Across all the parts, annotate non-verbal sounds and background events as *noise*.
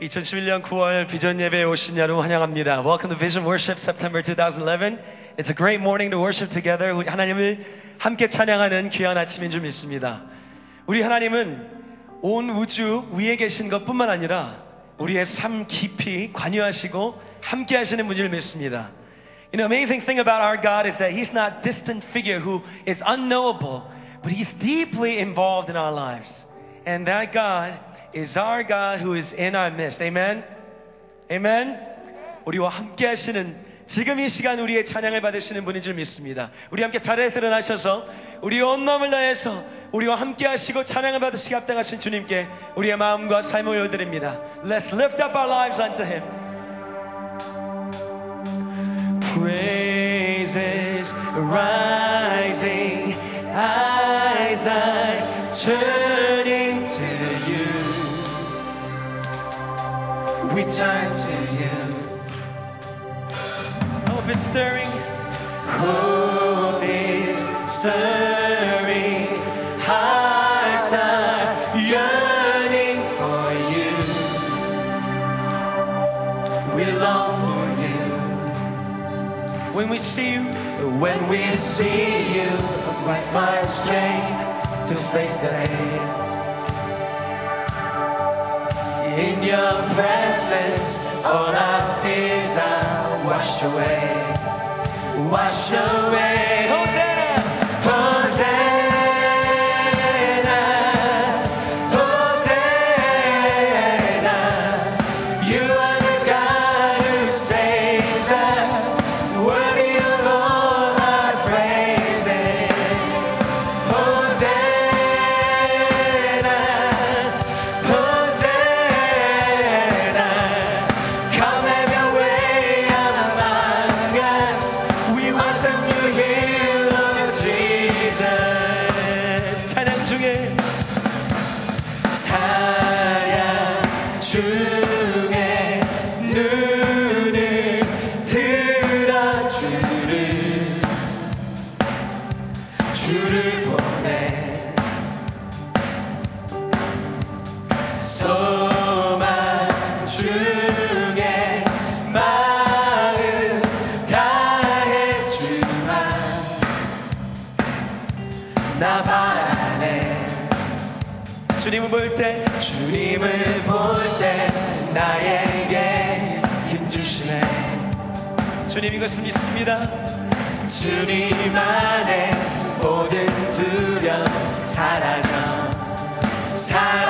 2011년 9월 비전 예배에 오신 여러분 환영합니다. Welcome to Vision Worship September 2011. It's a great morning to worship together. 우리 하나님을 함께 찬양하는 귀한 아침인 줄 믿습니다. 우리 하나님은 온 우주 위에 계신 것뿐만 아니라 우리의 삶 깊이 관여하시고 함께 하시는 분을 믿습니다. You know, amazing thing about our God is that He's not distant figure who is unknowable, but He's deeply involved in our lives. And that God is our God who is in our midst. Amen? Amen? 우리와 함께 하시는 지금 이 시간 우리의 찬양을 받으시는 분인 줄 믿습니다. 우리 함께 자리에서 일어나셔서 우리 온 마음을 다해서 우리와 함께 하시고 찬양을 받으시기 합당하신 주님께 우리의 마음과 삶을 올려드립니다. Let's lift up our lives unto Him. Praises rising as I turn We turn to you. Hope is stirring. Hope is stirring. Hearts are yearning for you. We long for you. When we see you, when we see you, we find strength to face the day. In your presence, all our fears are washed away. Washed away. 믿습니다. 주님 안에 모든 두려움 사라져. 사라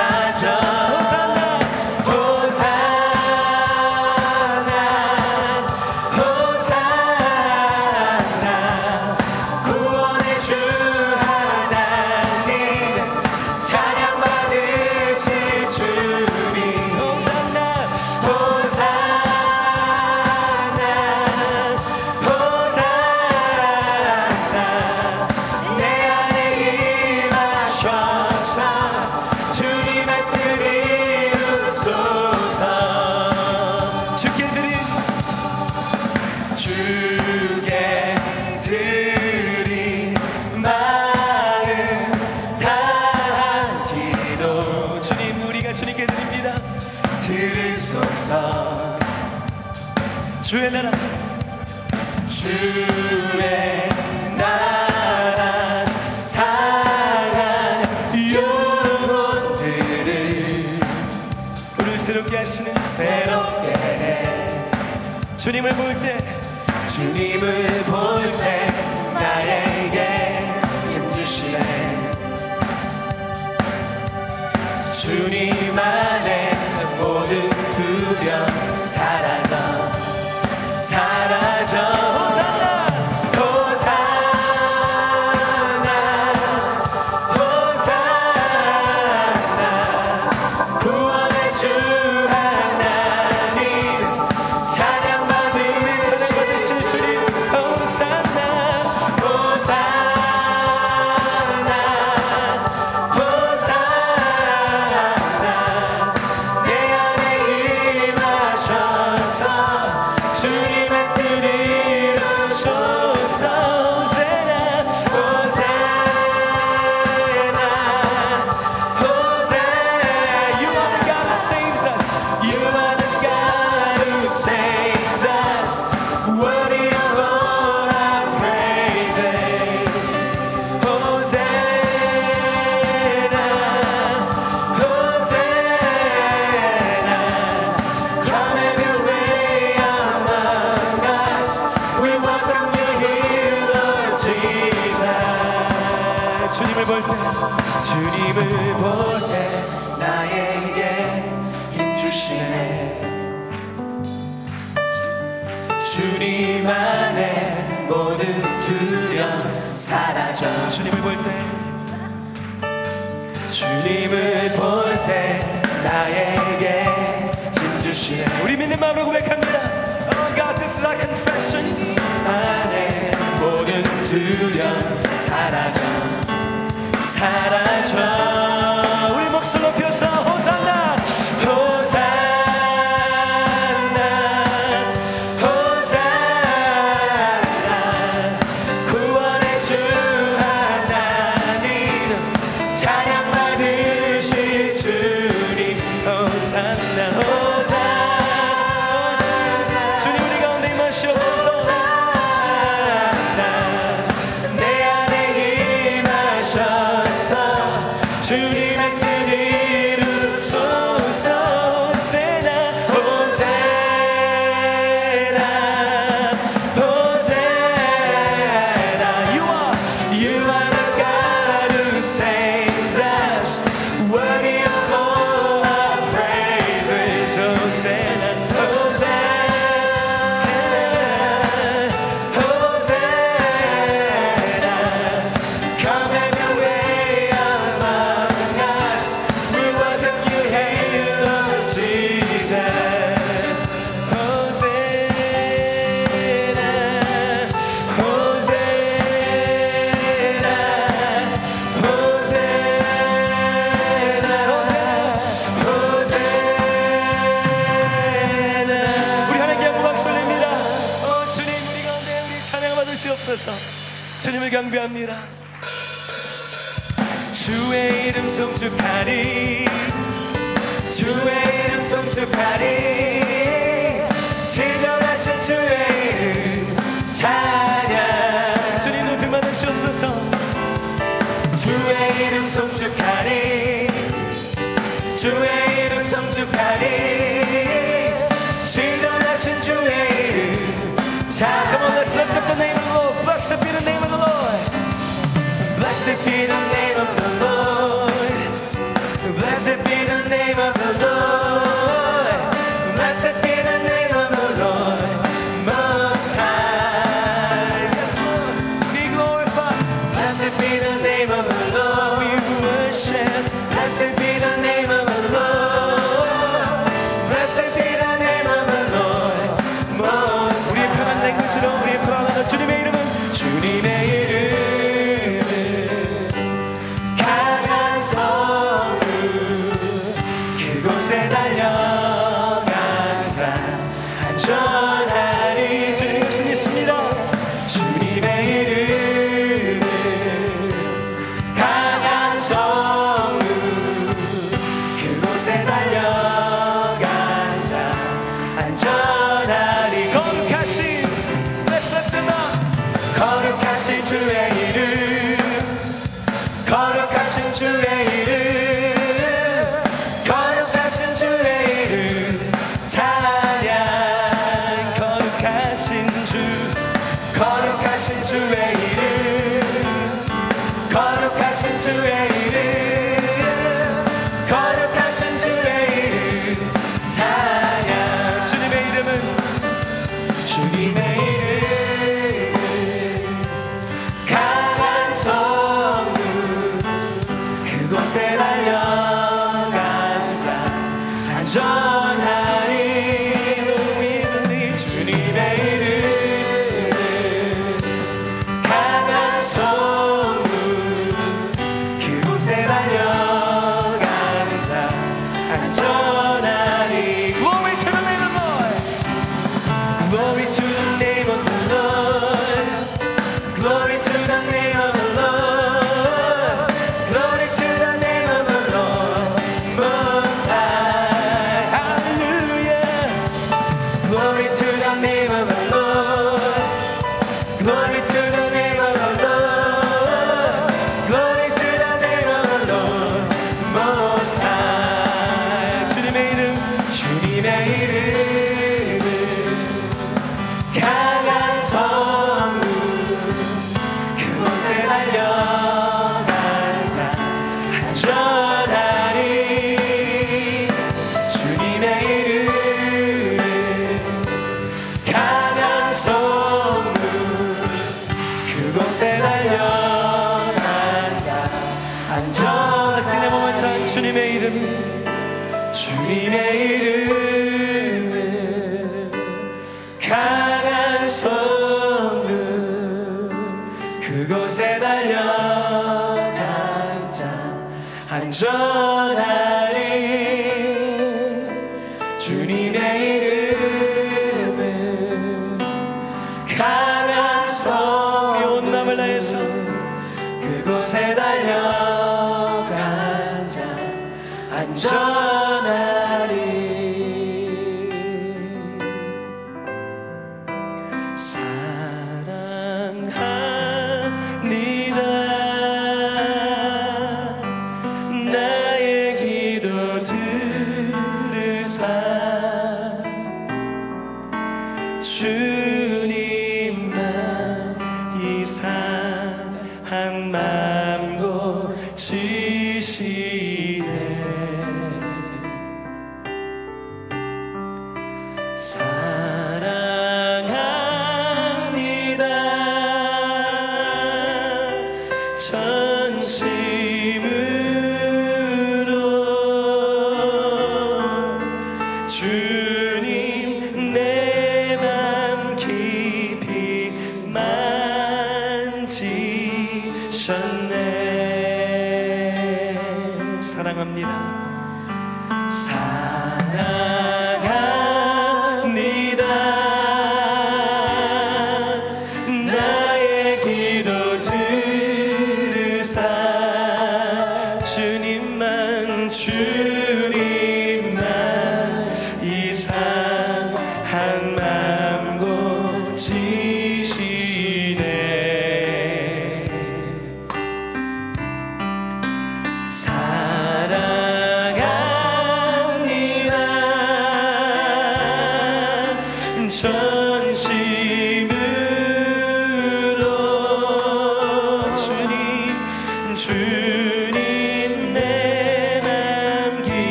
믿는 마음으로 고백합니다. Oh God, this is our confession. 나의 모든 두려움 사라져 사라 the name of the Lord. Blessed be the name of the Lord. Blessed be the name of the Lord. Blessed be the name of the Lord. Blessed be the name of the. to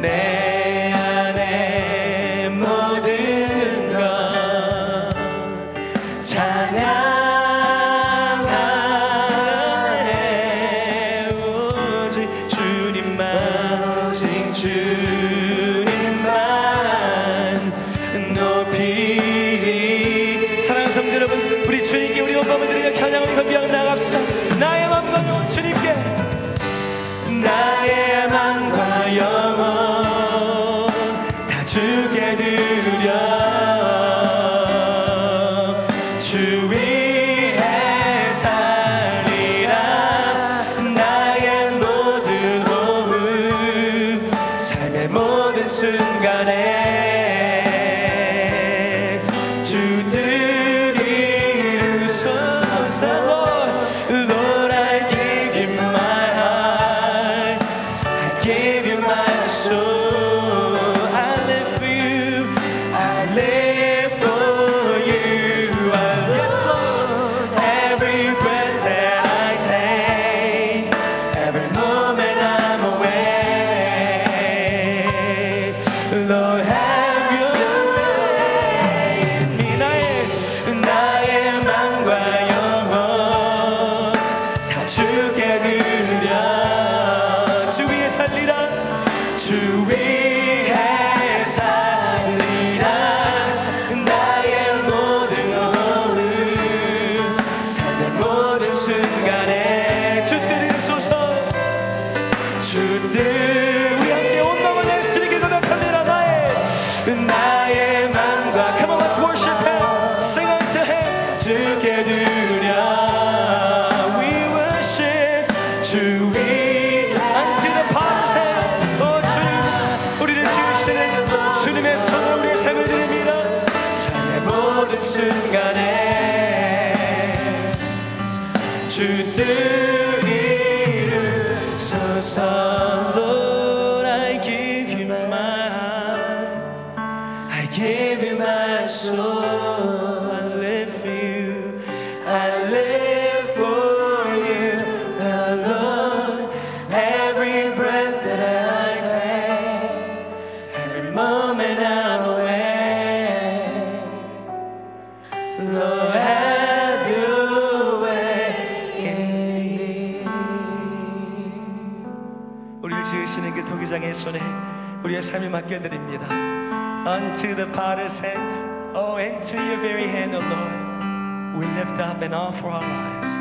내 Unto the potter's hand, oh, into your very hand, oh Lord, we lift up and offer our lives,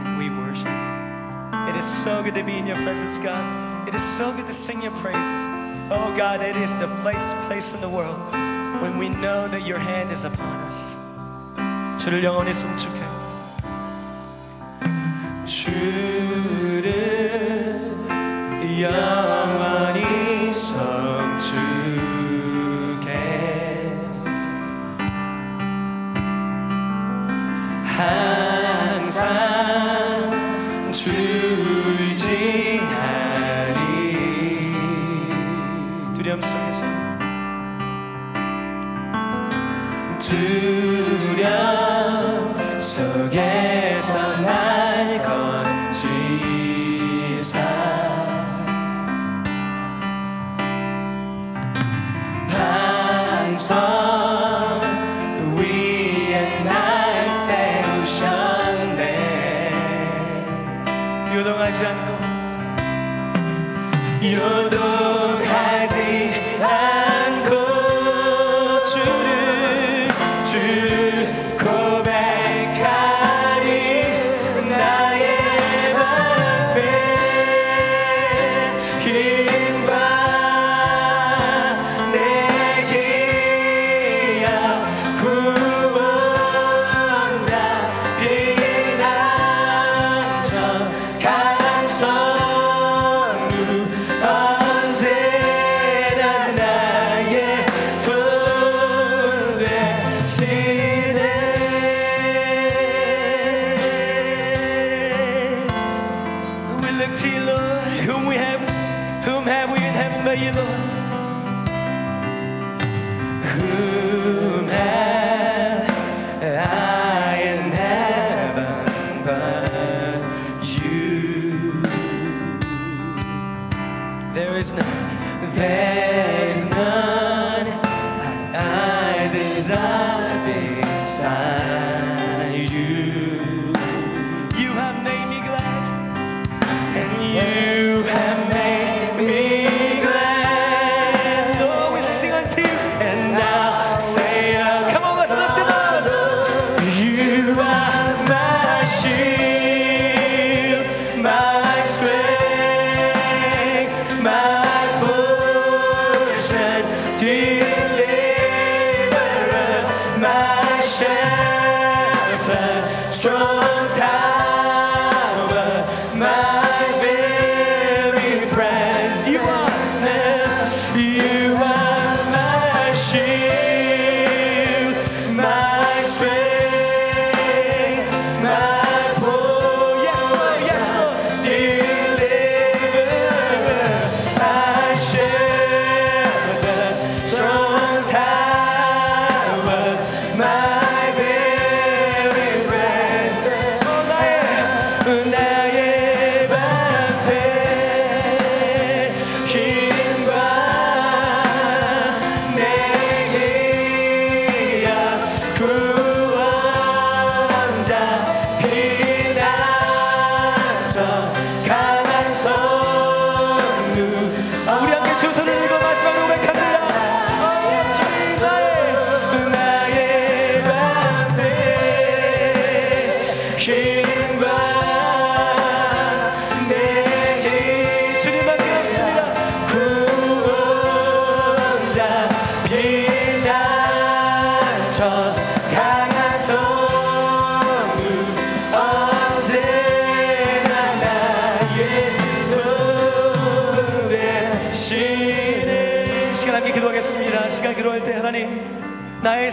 and we worship you. It is so good to be in your presence, God. It is so good to sing your praises. Oh God, it is the place, place in the world when we know that your hand is upon us. 주를 영원히 송축해. 주를 영원히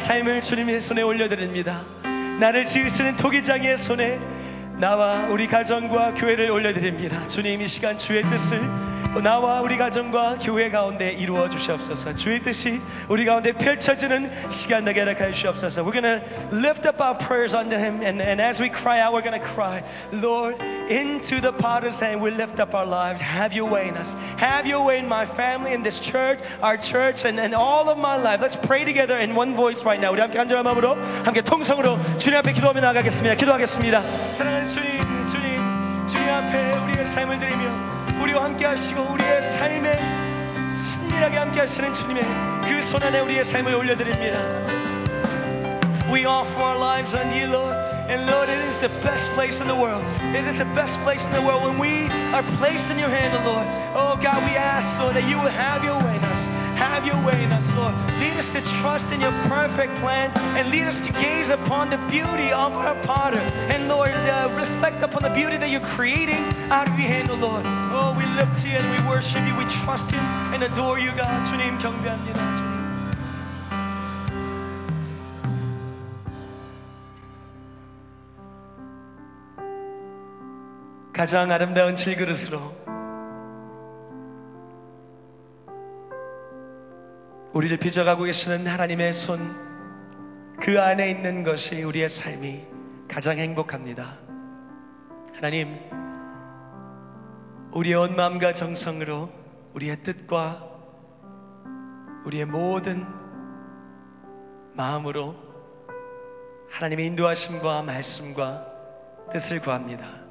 삶을 주님의 손에 올려드립니다 나를 지으시는 토기장의 손에 나와 우리 가정과 교회를 올려드립니다. 주님 이 시간 주의 뜻을 나와 우리 가정과 교회 가운데 이루어 주시옵소서. 주의 뜻이 우리 가운데 펼쳐지는 시간 되게 하여 주시옵소서. We're gonna lift up our prayers unto Him, and, and as we cry out, we're gonna cry, Lord, into the Potter's hand. We lift up our lives. Have Your way in us. Have Your way in my family, in this church, our church, and, and all of my life. Let's pray together in one voice right now. 우리 함께 간절한 마음으로 함께 통성으로 주님 앞에 기도하며 나가겠습니다. 기도하겠습니다. 사랑하는 주님, 주님, 주님 앞에 우리의 삶을 드리며 우리와 함께 하시고 우리의 삶에 친밀하게 함께 하시는 주님의 그 손 안에 우리의 삶을 올려드립니다. We offer our lives unto you, Lord. And Lord, it is the best place in the world. It is the best place in the world when we are placed in your hand, oh Lord. Oh God, we ask, Lord, that you would have your way in us. Have your way in us, Lord. Lead us to trust in your perfect plan and lead us to gaze upon the beauty of our potter. And Lord, uh, reflect upon the beauty that you're creating out of your hand, oh Lord. Oh, we look to you and we worship you. We trust you and adore you, God. 주님 경배합니다. 가장 아름다운 질그릇으로 우리를 빚어가고 계시는 하나님의 손 그 안에 있는 것이 우리의 삶이 가장 행복합니다. 하나님, 우리의 온 마음과 정성으로 우리의 뜻과 우리의 모든 마음으로 하나님의 인도하심과 말씀과 뜻을 구합니다.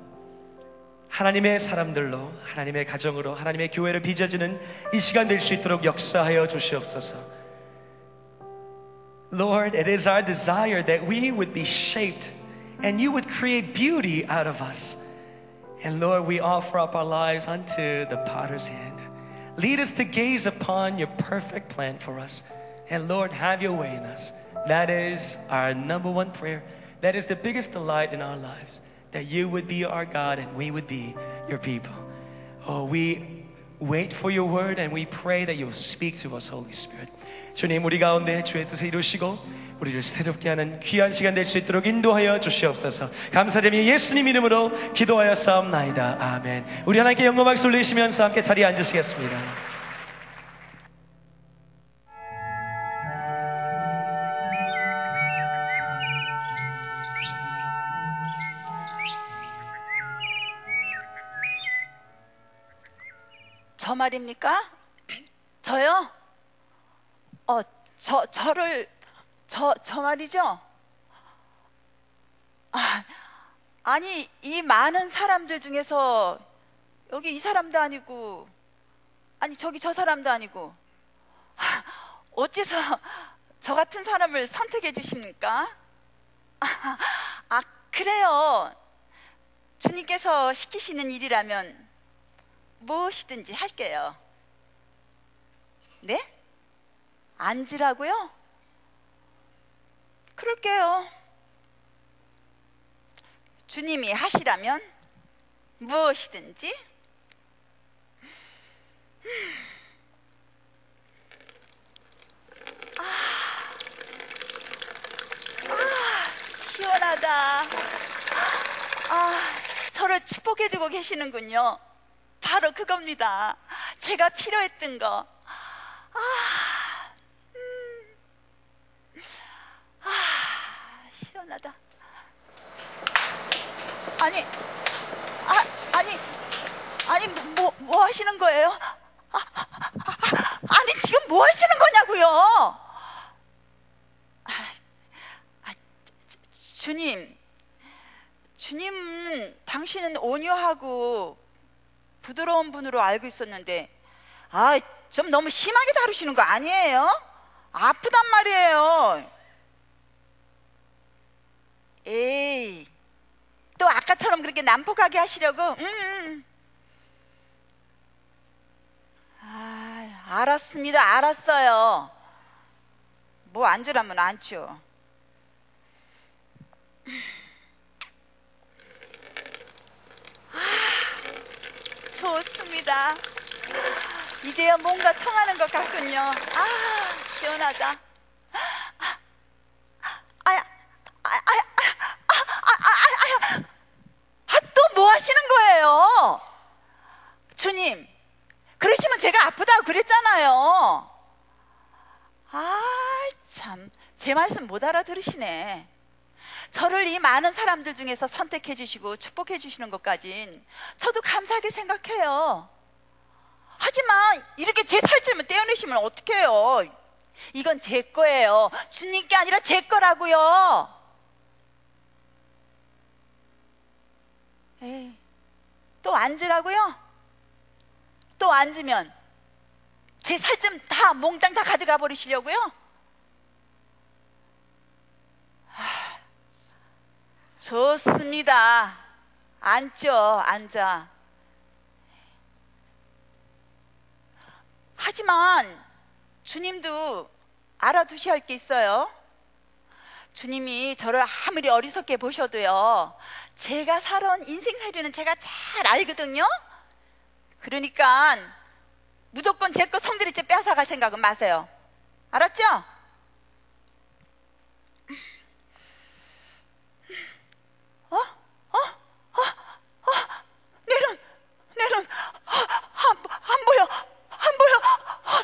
하나님의 사람들로 하나님의 가정으로 하나님의 교회를 빚어지는 이 시간 될 수 있도록 역사하여 주시옵소서. Lord, it is our desire that we would be shaped and you would create beauty out of us. And Lord, we offer up our lives unto the potter's hand. Lead us to gaze upon your perfect plan for us. And Lord, have your way in us. That is our number one prayer. That is the biggest delight in our lives. That you would be our God and we would be your people. Oh, we wait for your word and we pray that you will speak to us, Holy Spirit. 주님, 우리 가운데 주의 뜻을 이루시고 우리를 새롭게 하는 귀한 시간 될 수 있도록 인도하여 주시옵소서. 감사드리며 예수님 이름으로 기도하여 싸움나이다. 아멘. 우리 하나님께 영광 박수 올리시면서 함께 자리에 앉으시겠습니다. 저 말입니까? 저요? 어, 저, 저를, 저, 저 말이죠? 아, 아니, 이 많은 사람들 중에서 여기 이 사람도 아니고, 아니, 저기 저 사람도 아니고, 아, 어째서 저 같은 사람을 선택해 주십니까? 아, 아, 그래요. 주님께서 시키시는 일이라면 무엇이든지 할게요. 네? 앉으라고요? 그럴게요. 주님이 하시라면 무엇이든지. 아, 아, 시원하다. 아, 저를 축복해주고 계시는군요. 바로 그겁니다. 제가 필요했던 거. 아, 음. 아, 시원하다. 아니, 아, 아니, 아니, 뭐, 뭐 하시는 거예요? 아, 아, 아, 아니, 지금 뭐 하시는 거냐고요? 아, 아, 주님, 주님은 당신은 온유하고 부드러운 분으로 알고 있었는데, 아, 좀 너무 심하게 다루시는 거 아니에요? 아프단 말이에요. 에이, 또 아까처럼 그렇게 난폭하게 하시려고? 음, 음. 아, 알았습니다. 알았어요. 뭐 앉으라면 앉죠. 좋습니다. 이제야 뭔가 통하는 것 같군요. 아, 시원하다. 아야, 아야, 아야, 아야, 아야, 아야. 아, 또 뭐 하시는 거예요? 주님, 그러시면 제가 아프다고 그랬잖아요. 아, 참, 제 말씀 못 알아들으시네. 저를 이 많은 사람들 중에서 선택해 주시고 축복해 주시는 것까진 저도 감사하게 생각해요. 하지만 이렇게 제 살찔만 떼어내시면 어떡해요? 이건 제 거예요. 주님께 아니라 제 거라고요. 에이, 또 앉으라고요? 또 앉으면 제 살점 다 몽땅 다 가져가 버리시려고요? 좋습니다. 앉죠, 앉아. 하지만 주님도 알아두셔야 할 게 있어요. 주님이 저를 아무리 어리석게 보셔도요, 제가 살아온 인생살이는 제가 잘 알거든요. 그러니까 무조건 제거 성들이째 뺏어갈 생각은 마세요. 알았죠? 어? 어? 어? 어? 내 눈, 내 눈, 어, 안, 보- 안 보여, 안 보여. 어,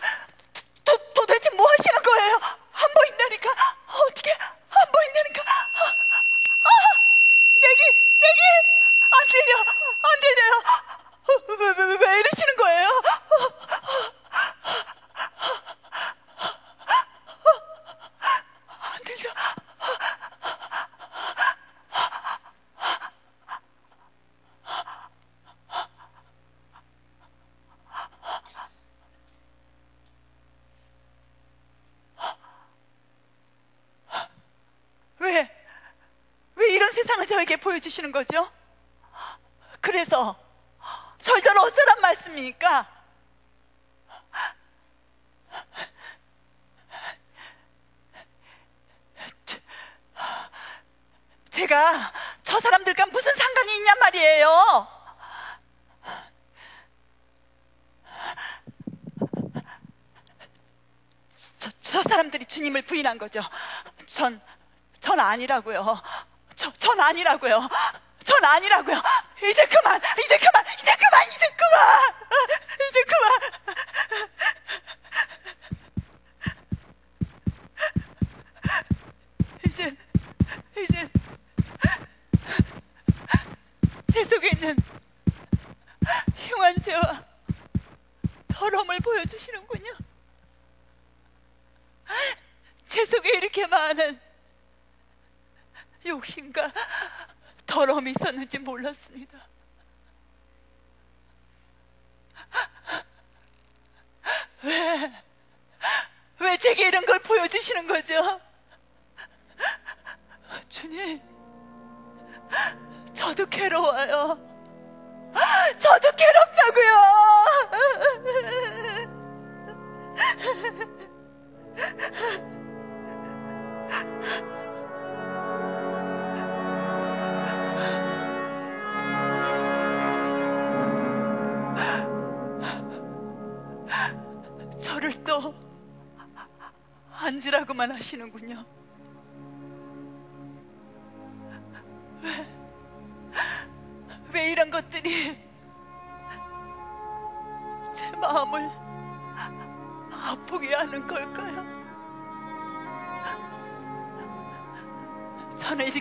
도, 도대체 뭐 하시는 거예요? 안 보인다니까. 어떻게 안 보인다니까. 아, 아, 내기, 내기, 안 들려, 안 들려요. 왜, 왜, 왜 이러시는 거예요? 안 들려. 왜? 왜 이런 세상을 저에게 보여 주시는 거죠? 그래서 절대로 어쩌란 말씀입니까? 저- 제가 저 사람들과 무슨 상관이 있냔 말이에요. 저, 저 사람들이 주님을 부인한 거죠. 전, 전 아니라고요. 저, 전 아니라고요. 전 아니라고요. 이제 그만, 이제 그만, 이제 그만, 이제 그만, 이제 그만. 이제, 이제 제 속에 있는 흉한 죄와 더러움을 보여주시는군요. 제 속에 이렇게 많은 욕심과 더러움이 있었는지 몰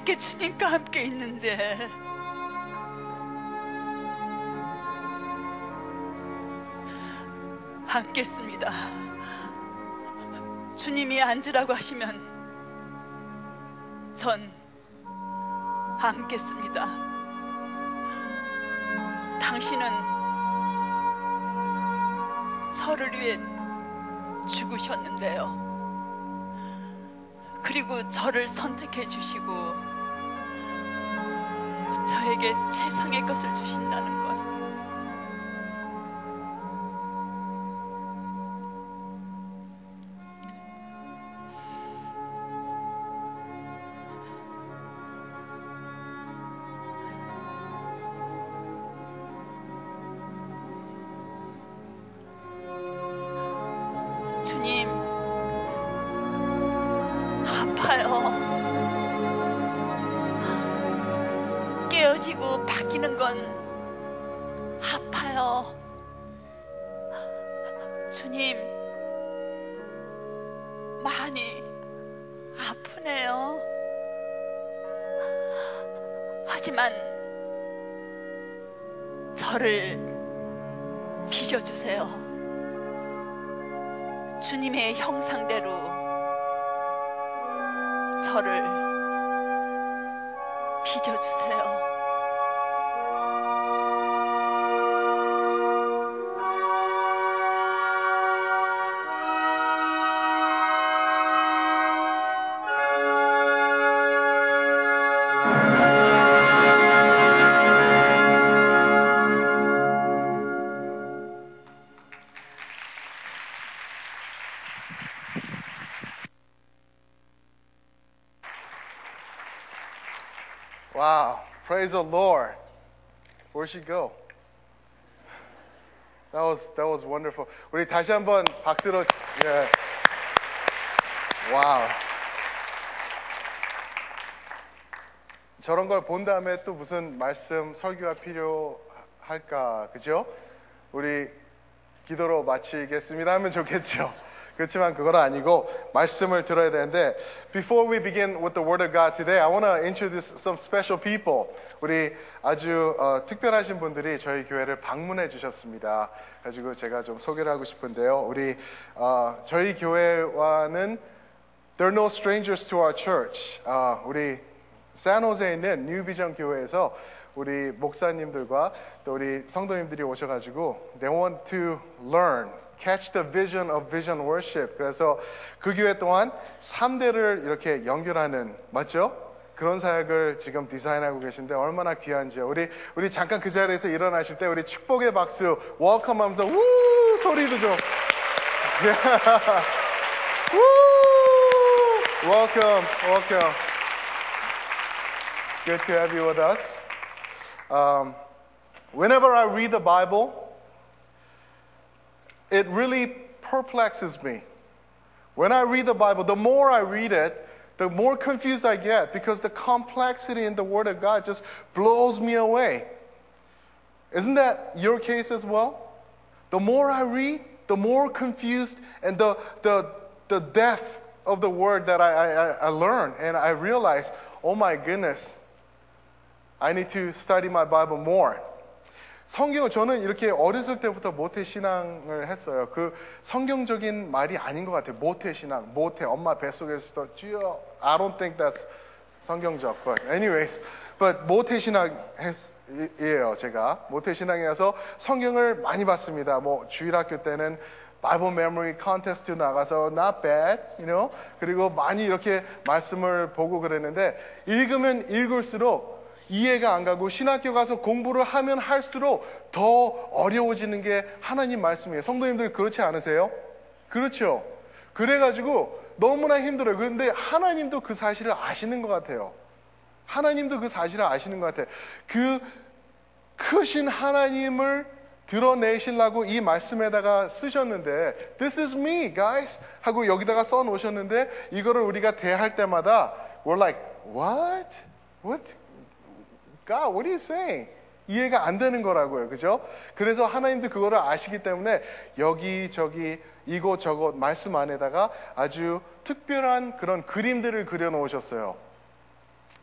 이렇게 주님과 함께 있는데 앉겠습니다. 주님이 앉으라고 하시면 전 앉겠습니다. 당신은 저를 위해 죽으셨는데요. 그리고 저를 선택해 주시고 저에게 최상의 것을 주신다는 걸 Lord. Where'd she go? That was that was wonderful. 우리 다시 한번 박수로 예. 와우. 저런 걸 본 다음에 또 무슨 말씀 설교가 필요할까? 그죠? 우리 기도로 마치겠습니다 하면 좋겠죠. 그렇지만 그건 아니고 말씀을 들어야 되는데 Before we begin with the Word of God today, I want to introduce some special people. 우리 아주 어, 특별하신 분들이 저희 교회를 방문해 주셨습니다. 가지고 제가 좀 소개를 하고 싶은데요. 우리 어, 저희 교회와는 There are no strangers to our church. 아, 우리 샌호세에 있는 뉴비전 교회에서 우리 목사님들과 또 우리 성도님들이 오셔가지고 they want to learn, catch the vision of vision worship. 그래서 그 교회 동안 3대를 이렇게 연결하는 맞죠? 그런 사역을 지금 디자인하고 계신데 얼마나 귀한지요. 우리 우리 잠깐 그 자리에서 일어나실 때 우리 축복의 박수, welcome 하면서 우 소리도 좀. 우 welcome, welcome. It's good to have you with us. Um, whenever I read the Bible, it really perplexes me. When I read the Bible, the more I read it, the more confused I get because the complexity in the Word of God just blows me away. Isn't that your case as well? The more I read, the more confused and the, the, the depth of the Word that I, I, I learn. And I realize, oh my goodness, I need to study my Bible more. 성경을 저는 이렇게 어렸을 때부터 모태 신앙을 했어요. 그 성경적인 말이 아닌 것 같아요. 모태 신앙, 모태 엄마 뱃속에서 쥐어. I don't think that's 성경적. But anyways, but 모태 신앙이에요. 제가 모태 신앙이어서 성경을 많이 봤습니다. 뭐 주일학교 때는 Bible memory contest 나가서 not bad, you know. 그리고 많이 이렇게 말씀을 보고 그랬는데 읽으면 읽을수록 이해가 안 가고 신학교 가서 공부를 하면 할수록 더 어려워지는 게 하나님 말씀이에요. 성도님들 그렇지 않으세요? 그렇죠. 그래가지고 너무나 힘들어요. 그런데 하나님도 그 사실을 아시는 것 같아요. 하나님도 그 사실을 아시는 것 같아요. 그 크신 하나님을 드러내시려고 이 말씀에다가 쓰셨는데 This is me, guys. 하고 여기다가 써 놓으셨는데 이거를 우리가 대할 때마다 we're like, what? What? God, what are you saying? 이해가 안 되는 거라고요. 그죠? 그래서 하나님도 그거를 아시기 때문에 여기저기 이곳 저곳 말씀 안에다가 아주 특별한 그런 그림들을 그려 놓으셨어요.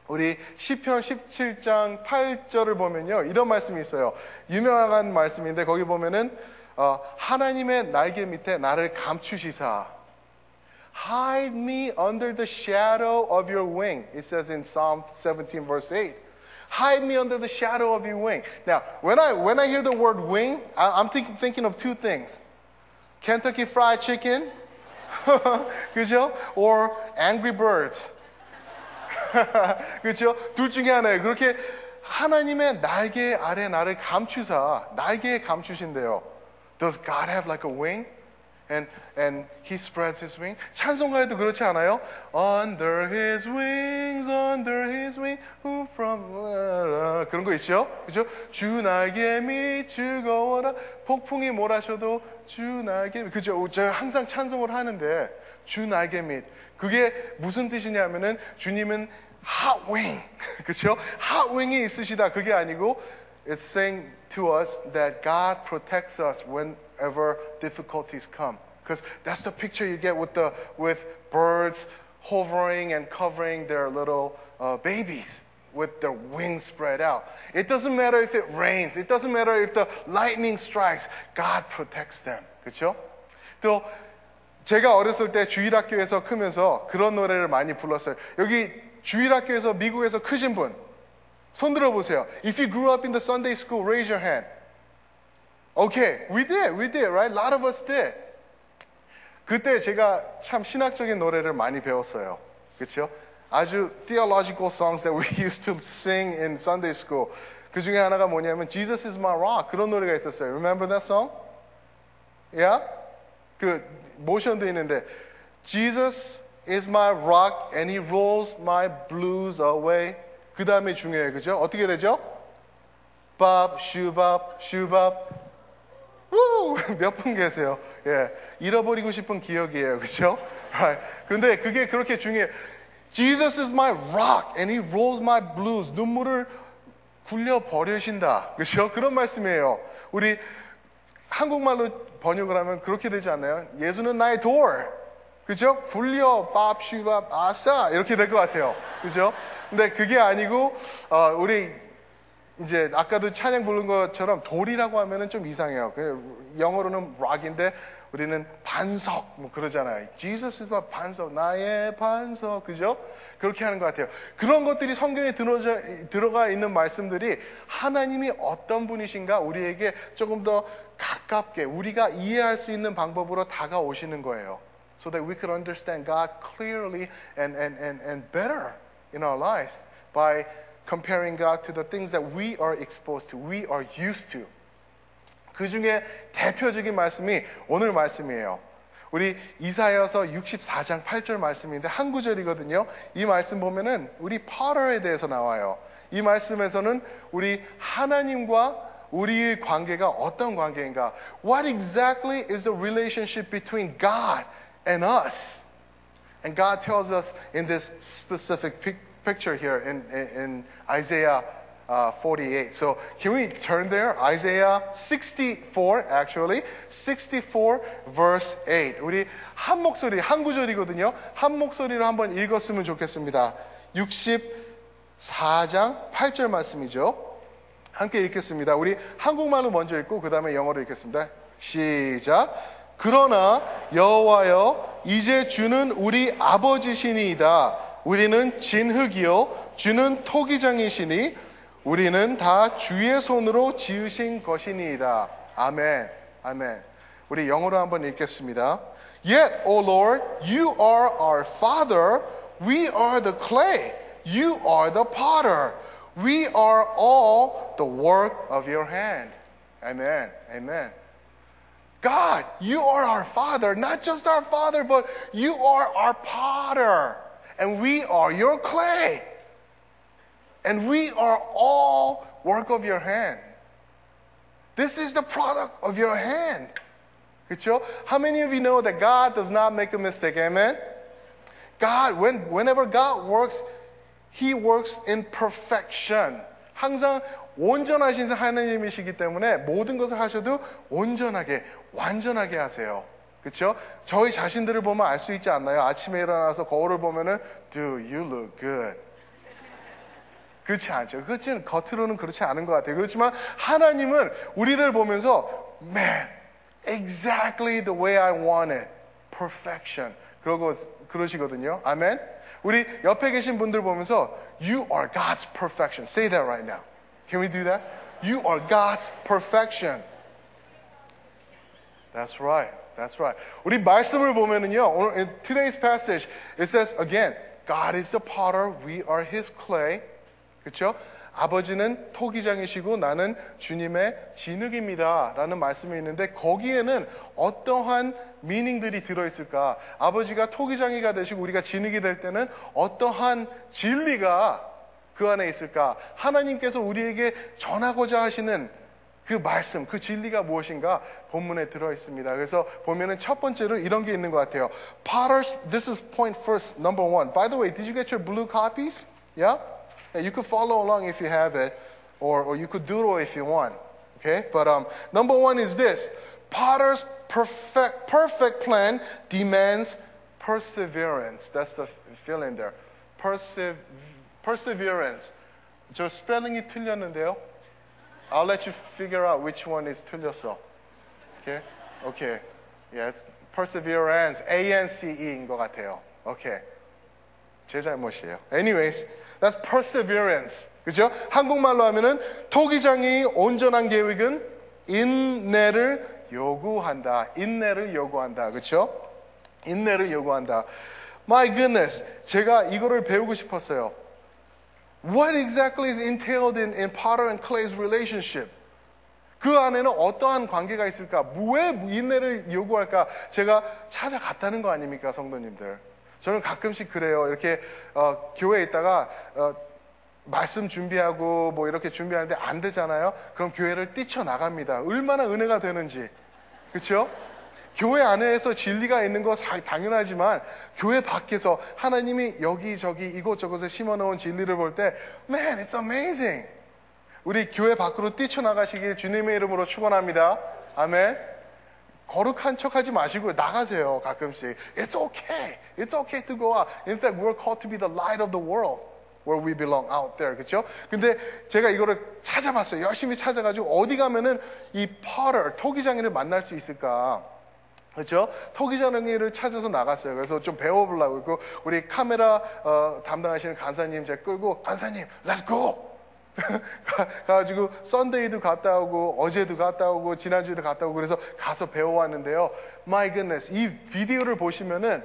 우리 시편 17장 8절을 보면요. 이런 말씀이 있어요. 유명한 말씀인데 거기 보면은 어, 하나님의 날개 밑에 나를 감추시사 Hide me under the shadow of your wing. It says in Psalm 17 verse 8. Hide me under the shadow of your wing. Now, when I when I hear the word wing, I, am think, thinking of two things: Kentucky Fried Chicken, *laughs* 그죠? Or Angry Birds. *laughs* 그렇죠? 둘 중에 하나예요. 그렇게 하나님의 날개 아래 나를 감추사 날개에 감추신대요. Does God have like a wing? And and he spreads his wing. 찬송가에도 그렇지 않아요? Under his wings, under his wing, who from 그런 거 있죠? 그죠? 주 날개 밑 즐거워라. 폭풍이 몰아쳐도 주 날개 밑. 그죠? 제가 항상 찬송을 하는데 주 날개 밑. 그게 무슨 뜻이냐면은 주님은 wing. 그죠? wing이 있으시다. 그게 아니고 it's saying to us that God protects us whenever difficulties come. Because that's the picture you get with the with birds hovering and covering their little uh, babies with their wings spread out. It doesn't matter if it rains. It doesn't matter if the lightning strikes. God protects them. 그렇죠? 또 제가 어렸을 때 주일학교에서 크면서 그런 노래를 많이 불렀어요. 여기 주일학교에서 미국에서 크신 분, 손 들어보세요. If you grew up in the Sunday school, raise your hand. Okay, we did, we did, right? A lot of us did. 그때 제가 참 신학적인 노래를 많이 배웠어요. 그렇죠? 아주 theological songs that we used to sing in Sunday school. 그 중에 하나가 뭐냐면 Jesus is my rock 그런 노래가 있었어요. Remember that song? Yeah? 그 모션도 있는데 Jesus is my rock and he rolls my blues away. 그 다음에 중요해요. 그죠? 어떻게 되죠? 밥, 슈밥, 슈밥. *laughs* 몇분 계세요? 예. 잃어버리고 싶은 기억이에요. 그죠? Right. 그런데 그게 그렇게 중요해요. Jesus is my rock and he rolls my blues. 눈물을 굴려 버리신다. 그죠? 그런 말씀이에요. 우리 한국말로 번역을 하면 그렇게 되지 않나요? 예수는 나의 door. 그죠? 굴려, 밥, 슈밥, 아싸. 이렇게 될 것 같아요. 그죠? 근데 그게 아니고, 어, 우리 이제 아까도 찬양 부른 것처럼 돌이라고 하면은 좀 이상해요. 그 영어로는 rock인데 우리는 반석 뭐 그러잖아요. Is 반석, 나의 반석, 그죠? 그렇게 하는 것 같아요. 그런 것들이 성경에 들어가 있는 말씀들이 하나님이 어떤 분이신가 우리에게 조금 더 가깝게 우리가 이해할 수 있는 방법으로 다가오시는 거예요. So that we could understand God clearly and, and, and, and better in our lives by comparing God to the things that we are exposed to, we are used to. 그 중에 대표적인 말씀이 오늘 말씀이에요. 우리 이사야서 64장 8절 말씀인데 한 구절이거든요. 이 말씀 보면은 우리 파터에 대해서 나와요. 이 말씀에서는 우리 하나님과 우리의 관계가 어떤 관계인가? What exactly is the relationship between God and us? And God tells us in this specific pic- picture here in, in, in Isaiah uh, 48. So can we turn there? Isaiah 64, actually. 64, verse 8. 우리 한 목소리, 한 구절이거든요. 한 목소리로 한번 읽었으면 좋겠습니다. 64장 8절 말씀이죠. 함께 읽겠습니다. 우리 한국말로 먼저 읽고 그 다음에 영어로 읽겠습니다. 시작. 그러나 여호와여 이제 주는 우리 아버지시니이다. 우리는 진흙이요 주는 토기장이시니 우리는 다 주의 손으로 지으신 것이니이다. 아멘. 아멘. 우리 영어로 한번 읽겠습니다. Yet, O Lord, you are our Father. We are the clay. You are the potter. We are all the work of your hand. Amen. Amen. God, you are our Father, not just our Father, but you are our potter, and we are your clay. And we are all work of your hand. This is the product of your hand. 그렇죠? How many of you know that God does not make a mistake? Amen. God, when, whenever God works, He works in perfection. 항상 온전하신 하나님이시기 때문에 모든 것을 하셔도 온전하게, 완전하게 하세요. 그렇죠? 저희 자신들을 보면 알 수 있지 않나요? 아침에 일어나서 거울을 보면은 Do you look good? 그렇지 않죠. 그렇지 겉으로는 그렇지 않은 것 같아요. 그렇지만 하나님은 우리를 보면서 Man, exactly the way I want it. Perfection. 그러고 그러시거든요. 아멘. 우리 옆에 계신 분들 보면서 You are God's perfection. Say that right now. Can we do that? You are God's perfection. That's right. That's right. 우리 말씀을 보면은요. 오늘 in today's passage it says again, God is the potter, we are his clay. 그렇죠? 아버지는 토기장이시고 나는 주님의 진흙입니다. 라는 말씀이 있는데 거기에는 어떠한 미닝들이 들어있을까? 아버지가 토기장이가 되시고 우리가 진흙이 될 때는 어떠한 진리가 그 안에 있을까? 하나님께서 우리에게 전하고자 하시는 그 말씀, 그 진리가 무엇인가 본문에 들어 있습니다. 그래서 보면은 첫 번째로 이런 게 있는 것 같아요. Potters, this is point first, number one. By the way, did you get your blue copies? Yeah? Yeah, you could follow along if you have it, or, or you could doodle if you want. Okay? But um, number one is this Potter's perfect, perfect plan demands perseverance. That's the fill in there. Persev- perseverance. 저 스펠링이 틀렸는데요. I'll let you figure out which one is 틀렸어. Okay? Okay. Yes. Perseverance. A-N-C-E인 것 같아요. Okay. 제 잘못이에요. Anyways, that's perseverance. 그죠? 한국말로 하면은 토기장이 온전한 계획은 인내를 요구한다. 인내를 요구한다. 그죠? 인내를 요구한다. My goodness. 제가 이거를 배우고 싶었어요. What exactly is entailed in, in potter and clay's relationship? 그 안에는 어떠한 관계가 있을까? 왜 인내를 요구할까? 제가 찾아갔다는 거 아닙니까, 성도님들? 저는 가끔씩 그래요. 이렇게 어, 교회에 있다가 어, 말씀 준비하고 뭐 이렇게 준비하는데 안 되잖아요. 그럼 교회를 뛰쳐 나갑니다. 얼마나 은혜가 되는지. 그렇죠? 교회 안에서 진리가 있는 거 사- 당연하지만 교회 밖에서 하나님이 여기저기 이곳저곳에 심어놓은 진리를 볼 때 Man, it's amazing. 우리 교회 밖으로 뛰쳐나가시길 주님의 이름으로 축원합니다. 아멘. 거룩한 척하지 마시고 나가세요 가끔씩. It's okay. It's okay to go out. In fact, we're called to be the light of the world. Where we belong out there, 그렇죠? 근데 제가 이거를 찾아봤어요. 열심히 찾아가지고 어디 가면은 이 potter 토기장이를 만날 수 있을까? 그렇죠? 토기장이를 찾아서 나갔어요. 그래서 좀 배워보려고 그 우리 카메라 어, 담당하시는 간사님 제가 끌고 간사님, go. 가- *laughs* 가가지고 썬데이도 갔다 오고 어제도 갔다 오고 지난주에도 갔다 오고 그래서 가서 배워왔는데요. My goodness, 이 비디오를 보시면은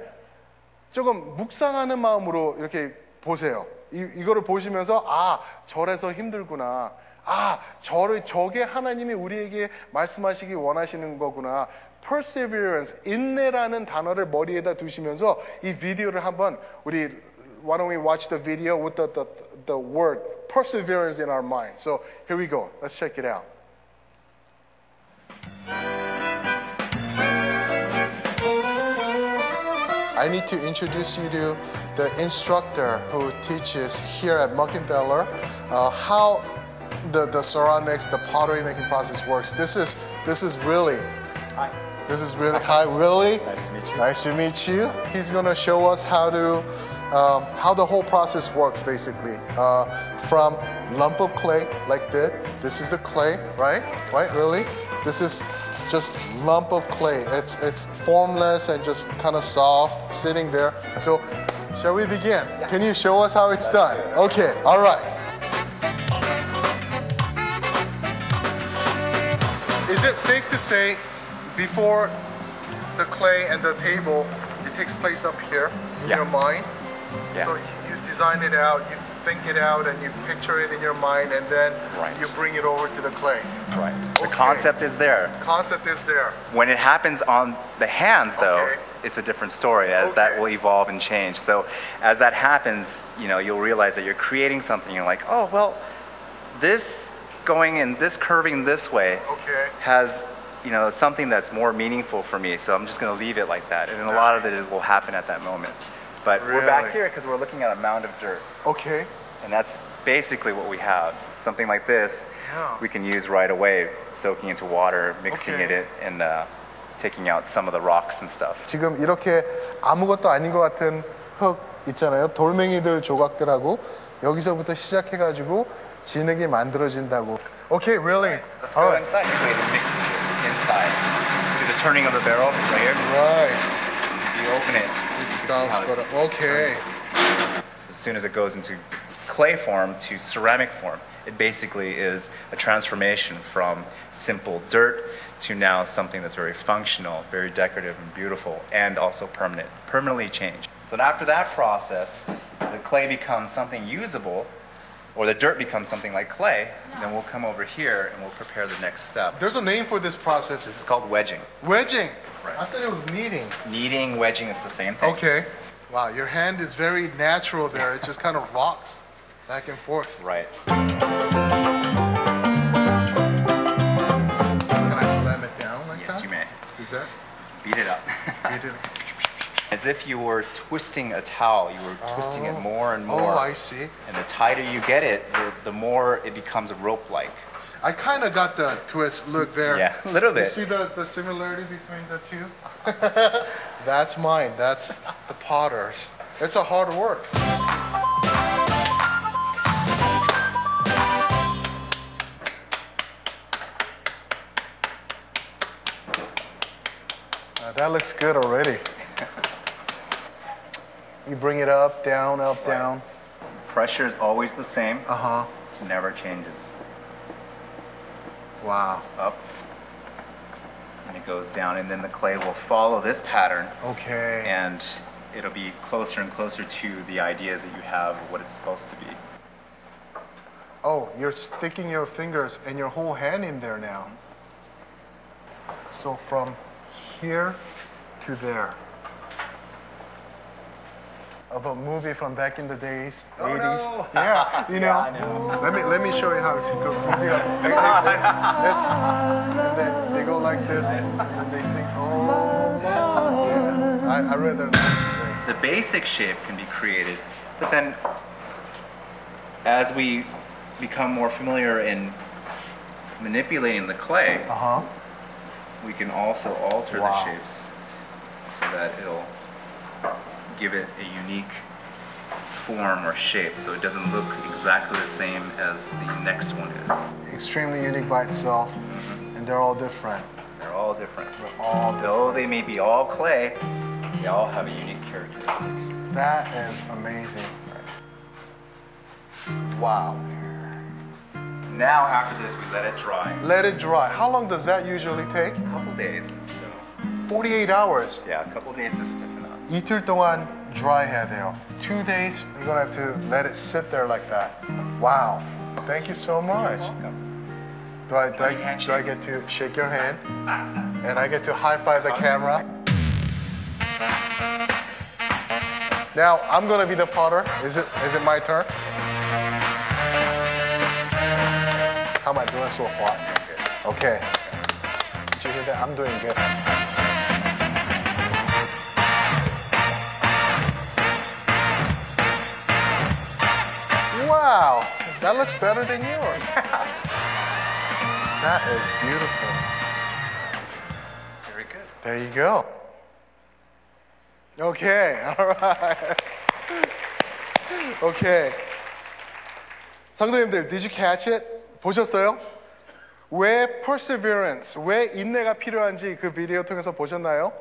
조금 묵상하는 마음으로 이렇게 보세요. 이, 이거를 보시면서 아 절에서 힘들구나. 아 저를 저게 하나님이 우리에게 말씀하시기 원하시는 거구나. perseverance 인내라는 단어를 머리에다 두시면서 이 비디오를 한번 우리 why don't we watch the video with the, the, the word perseverance in our mind. So here we go. Let's check it out. I need to introduce you to the instructor who teaches here at Muckenthaler uh, how the, the ceramics, the pottery making process works. This is this is really Hi. this is really hi really Nice to meet you. Nice to meet you. He's gonna show us how to um, how the whole process works basically uh, from lump of clay like this. This is the clay, right? Right? Really? This is just lump of clay. It's it's formless and just kind of soft, sitting there. So, shall we begin? Can you show us how it's done? Okay. All right. Is it safe to say before the clay and the table, it takes place up here in Yeah. your mind? Yeah. So you design it out, you think it out, and you picture it in your mind, and then Right. you bring it over to the clay. Right. The concept is there. Concept is there. When it happens on the hands, though, Okay. it's a different story as that will evolve and change. So as that happens, you know, you'll realize that you're creating something. You're like, oh, well, this going in this curving this way Okay. has, you know, something that's more meaningful for me. So I'm just going to leave it like that. And a lot of it will happen at that moment. But we're Really? back here because we're looking at a mound of dirt. Okay. And that's basically what we have. Something like this, Yeah. we can use right away, soaking into water, mixing Okay. it in, and uh, taking out some of the rocks and stuff. 지금 이렇게 아무것도 아닌 것 같은 흙 있잖아요. 돌멩이들 조각들하고 여기서부터 시작해가지고 진흙이 만들어진다고. Okay, really? Let's All go right. inside. Basically, to mix it inside. See the turning of the barrel right here? Right. You open it. It you see sounds how it- good. Okay. As soon as it goes into clay form to ceramic form, it basically is a transformation from simple dirt to now something that's very functional, very decorative and beautiful, and also permanent, permanently changed. So after that process, the clay becomes something usable, or the dirt becomes something like clay, then we'll come over here and we'll prepare the next step. There's a name for this process. This is called wedging. Wedging. Right. I thought it was kneading. Kneading, wedging, it's the same thing. Okay. Wow, your hand is very natural there. It just kind of rocks back and forth. Right. Can I slam it down like Yes, that? you may. Is that? Beat it up. As if you were twisting a towel, you were twisting it more and oh, more. Oh, I see. And the tighter you get it, the, the more it becomes rope-like. I kind of got the twist look there. Yeah, a little bit. You see the, the similarity between the two? *laughs* That's mine. That's the potter's. It's a hard work. That looks good already. *laughs* You bring it up, down, up, down. Pressure is always the same. Uh huh. It never changes. Wow. Up. And it goes down, and then the clay will follow this pattern, Okay. and it'll be closer and closer to the ideas that you have of what it's supposed to be. Oh, you're sticking your fingers and your whole hand in there now. So from here to there. Of a movie from back in the days, Oh, 80s. no. *laughs* Yeah, you know. I know. Let me let me show you how it's good. Movie, uh, they, they, they, it's, and then they go like this, and they sing. Oh, yeah. I I rather not say. the basic shape can be created, but then as we become more familiar in manipulating the clay, Uh huh. we can also alter Wow. the shapes so that it'll give it a unique form or shape so it doesn't look exactly the same as the next one is. Extremely unique by itself, and they're all different. They're all different. They're all Though they may be all clay, they all have a unique characteristic. That is amazing. Wow. Now after this we let it dry. Let it dry. How long does that usually take? A couple days. So 48 hours. yeah, a couple days is to. 이틀 동안 dry 해야 돼요. Two days, you're gonna have to let it sit there like that. Wow. Thank you so much. Welcome. Do I, do I, Your hand do I shake. get to shake your hand? And I get to high five the camera? Now, I'm gonna be the potter. Is it, is it my turn? How am I doing so far? Okay. Did you hear that? I'm doing good. Wow, that looks better than yours. *laughs* that is beautiful. Very good. There you go. Okay, *laughs* all right. Okay. 성도님들, did you catch it? 보셨어요? 왜 perseverance, 왜 인내가 필요한지 그 비디오 통해서 보셨나요?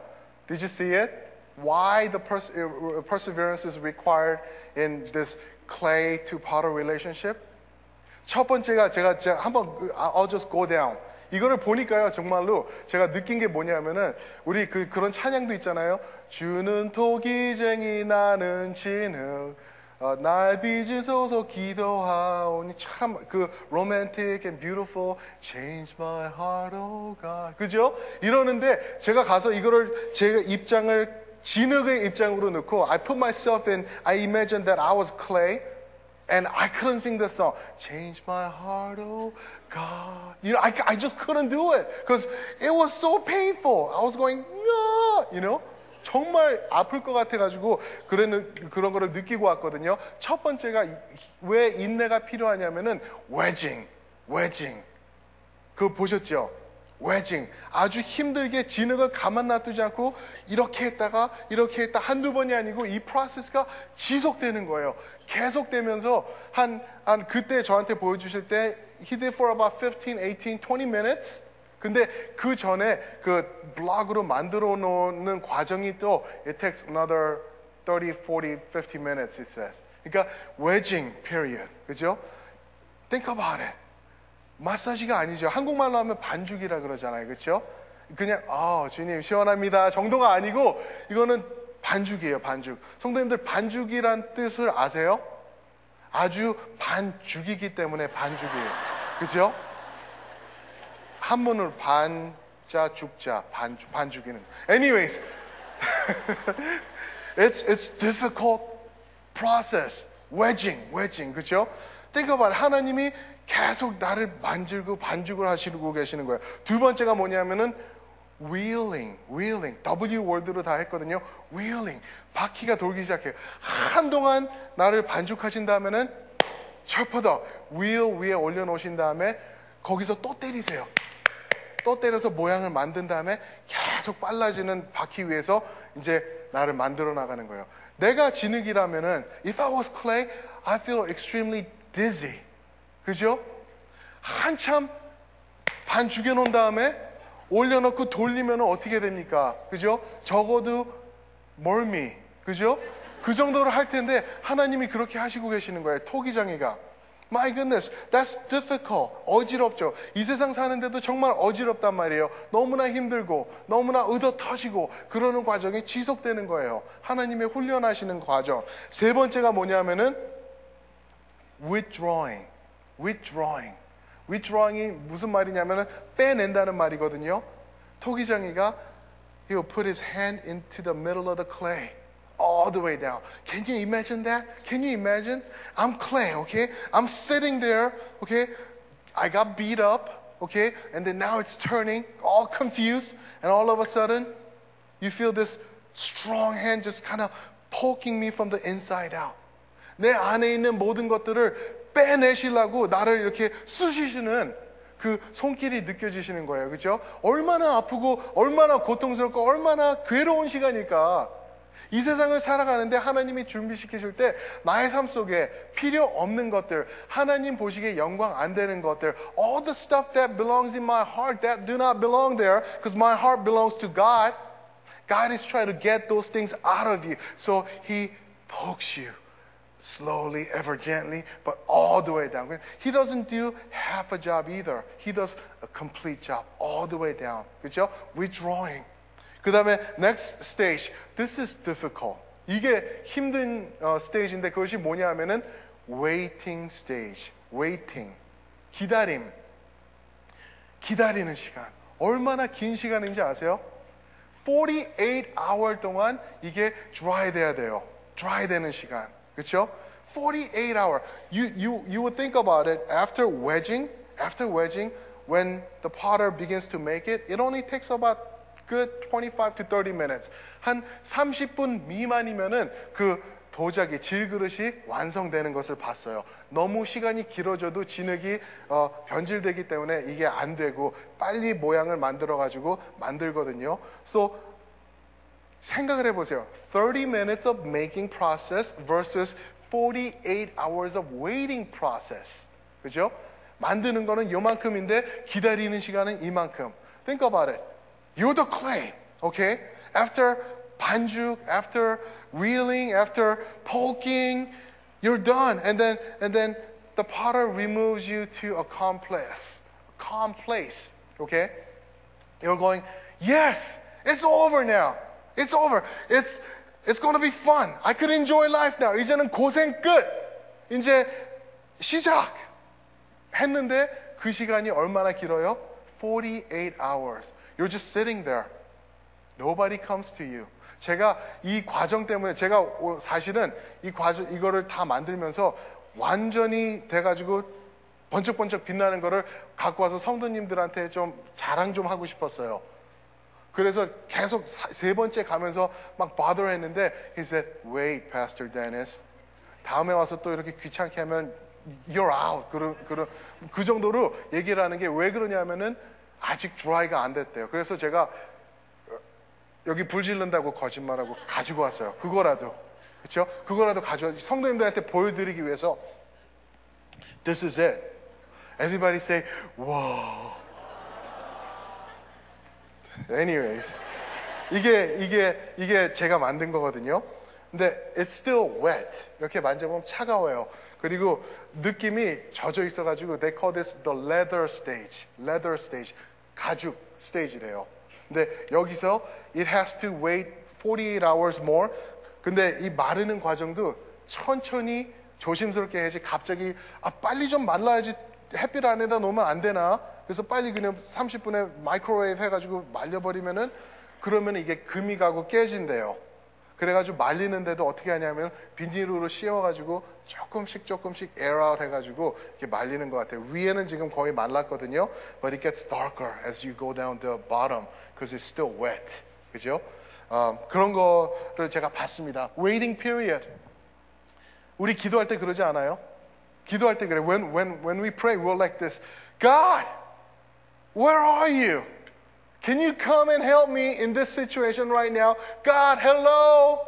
Did you see it? Why the pers- uh, perseverance is required in this clay to potter relationship? 첫 번째가 제가, 제가 한번 그, I'll just go down. 이거를 보니까요 정말로 제가 느낀 게 뭐냐면은 우리 그 그런 찬양도 있잖아요. 주는 토기쟁이 나는 진흙 어, 날 빚으소서 기도하오니 참 그 romantic and beautiful change my heart oh God 그죠? 이러는데 제가 가서 이거를 제 입장을 진흙의 입장으로 넣고 I put myself in I imagined that I was clay And I couldn't sing the song. Change my heart, oh God. You know, I, I just couldn't do it because it was so painful. I was going, no, you know. 정말 아플 것 같아가지고 그런 그런 거를 느끼고 왔거든요. 첫 번째가 이- 왜 인내가 필요하냐면은 웨징, 웨징. 그거 보셨죠? 웨징. 아주 힘들게 진흙을 가만 놔두지 않고 이렇게 했다가 이렇게 했다 한두 번이 아니고 이 프로세스가 지속되는 거예요. 계속되면서 한, 한 그때 저한테 보여주실 때 he did for about 15, 18, 20 minutes. 근데 그 전에 그 블로그로 만들어 놓는 과정이 또 it takes another 30, 40, 50 minutes it says. 그러니까 wedging period. 그죠? Think about it. 마사지가 아니죠. 한국말로 하면 반죽이라 그러잖아요. 그렇죠? 그냥 아, 주님 시원합니다. 정도가 아니고 이거는 반죽이에요, 반죽. 성도님들 반죽이란 뜻을 아세요? 아주 반죽이기 때문에 반죽이에요. 그죠? 한문으로 반자 죽자 반죽 반죽이는. Anyways. *laughs* it's it's difficult process. wedging, wedging. 그죠? About it. 하나님이 계속 나를 만들고 반죽을 하시고 계시는 거예요. 두 번째가 뭐냐면은 wheeling, wheeling. W 월드로 다 했거든요. wheeling. 바퀴가 돌기 시작해요. 한동안 나를 반죽하신 다음에는 철퍼더 wheel 위에 올려놓으신 다음에 거기서 또 때리세요. 또 때려서 모양을 만든 다음에 계속 빨라지는 바퀴 위에서 이제 나를 만들어 나가는 거예요. 내가 진흙이라면은 if I was clay, I feel extremely dizzy. 그죠? 한참 반 죽여놓은 다음에 올려놓고 돌리면 어떻게 됩니까? 그죠? 적어도 멀미. 그죠? 그 정도로 할 텐데 하나님이 그렇게 하시고 계시는 거예요. 토기장이가. My goodness, that's difficult. 어지럽죠. 이 세상 사는데도 정말 어지럽단 말이에요. 너무나 힘들고, 너무나 의도 터지고, 그러는 과정이 지속되는 거예요. 하나님의 훈련하시는 과정. 세 번째가 뭐냐면은, withdrawing. withdrawing. withdrawing이 무슨 말이냐면은, 빼낸다는 말이거든요. 토기장이가, he'll put his hand into the middle of the clay. all the way down. Can you imagine that? Can you imagine? I'm clay, okay? I'm sitting there, okay? I got beat up, okay? And then now it's turning, all confused, and all of a sudden, you feel this strong hand just kind of poking me from the inside out. 내 안에 있는 모든 것들을 빼내시려고 나를 이렇게 쑤시시는 그 손길이 느껴지시는 거예요. 그죠? 얼마나 아프고, 얼마나 고통스럽고, 얼마나 괴로운 시간일까. 이 세상을 살아가는데 하나님이 준비시키실 때 나의 삶 속에 필요 없는 것들, 하나님 보시기에 영광 안 되는 것들, all the stuff that belongs in my heart that do not belong there because my heart belongs to God. God is trying to get those things out of you. So he pokes you slowly, ever gently, but all the way down. He doesn't do half a job either. He does a complete job all the way down. 그죠? Withdrawing. 그 다음에 next stage. This is difficult. 이게 힘든 어, 스테이지인데 그것이 뭐냐 하면은 waiting stage. waiting. 기다림. 기다리는 시간. 얼마나 긴 시간인지 아세요? 48 hour 동안 이게 dry 돼야 돼요. dry 되는 시간. 그렇죠? 48 hour. You, you, you would think about it after wedging, after wedging, when the potter begins to make it, it only takes about good 25 to 30 minutes. 한 30분 미만이면은 그 도자기 질그릇이 완성되는 것을 봤어요. 너무 시간이 길어져도 진흙이 어, 변질되기 때문에 이게 안 되고 빨리 모양을 만들어 가지고 만들거든요. So 생각을 해보세요. 30 minutes of making process versus 48 hours of waiting process. 그죠? 만드는 거는 요만큼인데 기다리는 시간은 이만큼. Think about it. You're the clay, okay? After 반죽, after reeling, after poking, you're done. And then, and then the potter removes you to a calm place. Calm place, okay? You're going, yes, it's over now. It's over. It's, it's to be fun. I could enjoy life now. 이제는 고생 끝. 이제 시작. 했는데 그 시간이 얼마나 길어요? 48 hours. You're just sitting there. Nobody comes to you. 제가 이 과정 때문에 제가 사실은 이 과정 이거를 다 만들면서 완전히 돼가지고 번쩍번쩍 빛나는 거를 갖고 와서 성도님들한테 좀 자랑 좀 하고 싶었어요. 그래서 계속 사- 세 번째 가면서 막 bother 했는데 he said, wait, Pastor Dennis. 다음에 와서 또 이렇게 귀찮게 하면 you're out. 그런, 그런, 그 정도로 얘기를 하는 게 왜 그러냐면은 아직 드라이가 안 됐대요. 그래서 제가 어, 여기 불 지른다고 거짓말하고 가지고 왔어요. 그거라도. 그렇죠? 그거라도 가져와 성도님들한테 보여드리기 위해서 This is it. Everybody say, wow. Anyways, 이게 이게 이게 제가 만든 거거든요. 근데 it's still wet. 이렇게 만져보면 차가워요. 그리고 느낌이 젖어 있어가지고 they call this the leather stage. leather stage. 가죽 스테이지래요. 근데 여기서 it has to wait 48 hours more. 근데 이 마르는 과정도 천천히 조심스럽게 해야지 갑자기 아 빨리 좀 말라야지 햇빛 안에다 놓으면 안 되나? 그래서 빨리 그냥 30분에 마이크로웨이브 해가지고 말려버리면은 그러면 이게 금이 가고 깨진대요. 그래가지고 말리는데도 어떻게 하냐면 비닐으로 씌워가지고 조금씩 조금씩 out 해가지고 이렇게 말리는 것 같아요. 위에는 지금 거의 말랐거든요. But it gets darker as you go down the bottom because it's still wet. 그죠? 어, 그런 거를 제가 봤습니다. Waiting period. 우리 기도할 때 그러지 않아요? 기도할 때 그래. When, when, when we pray, we're like this. God, where are you? Can you come and help me in this situation right now? God, hello?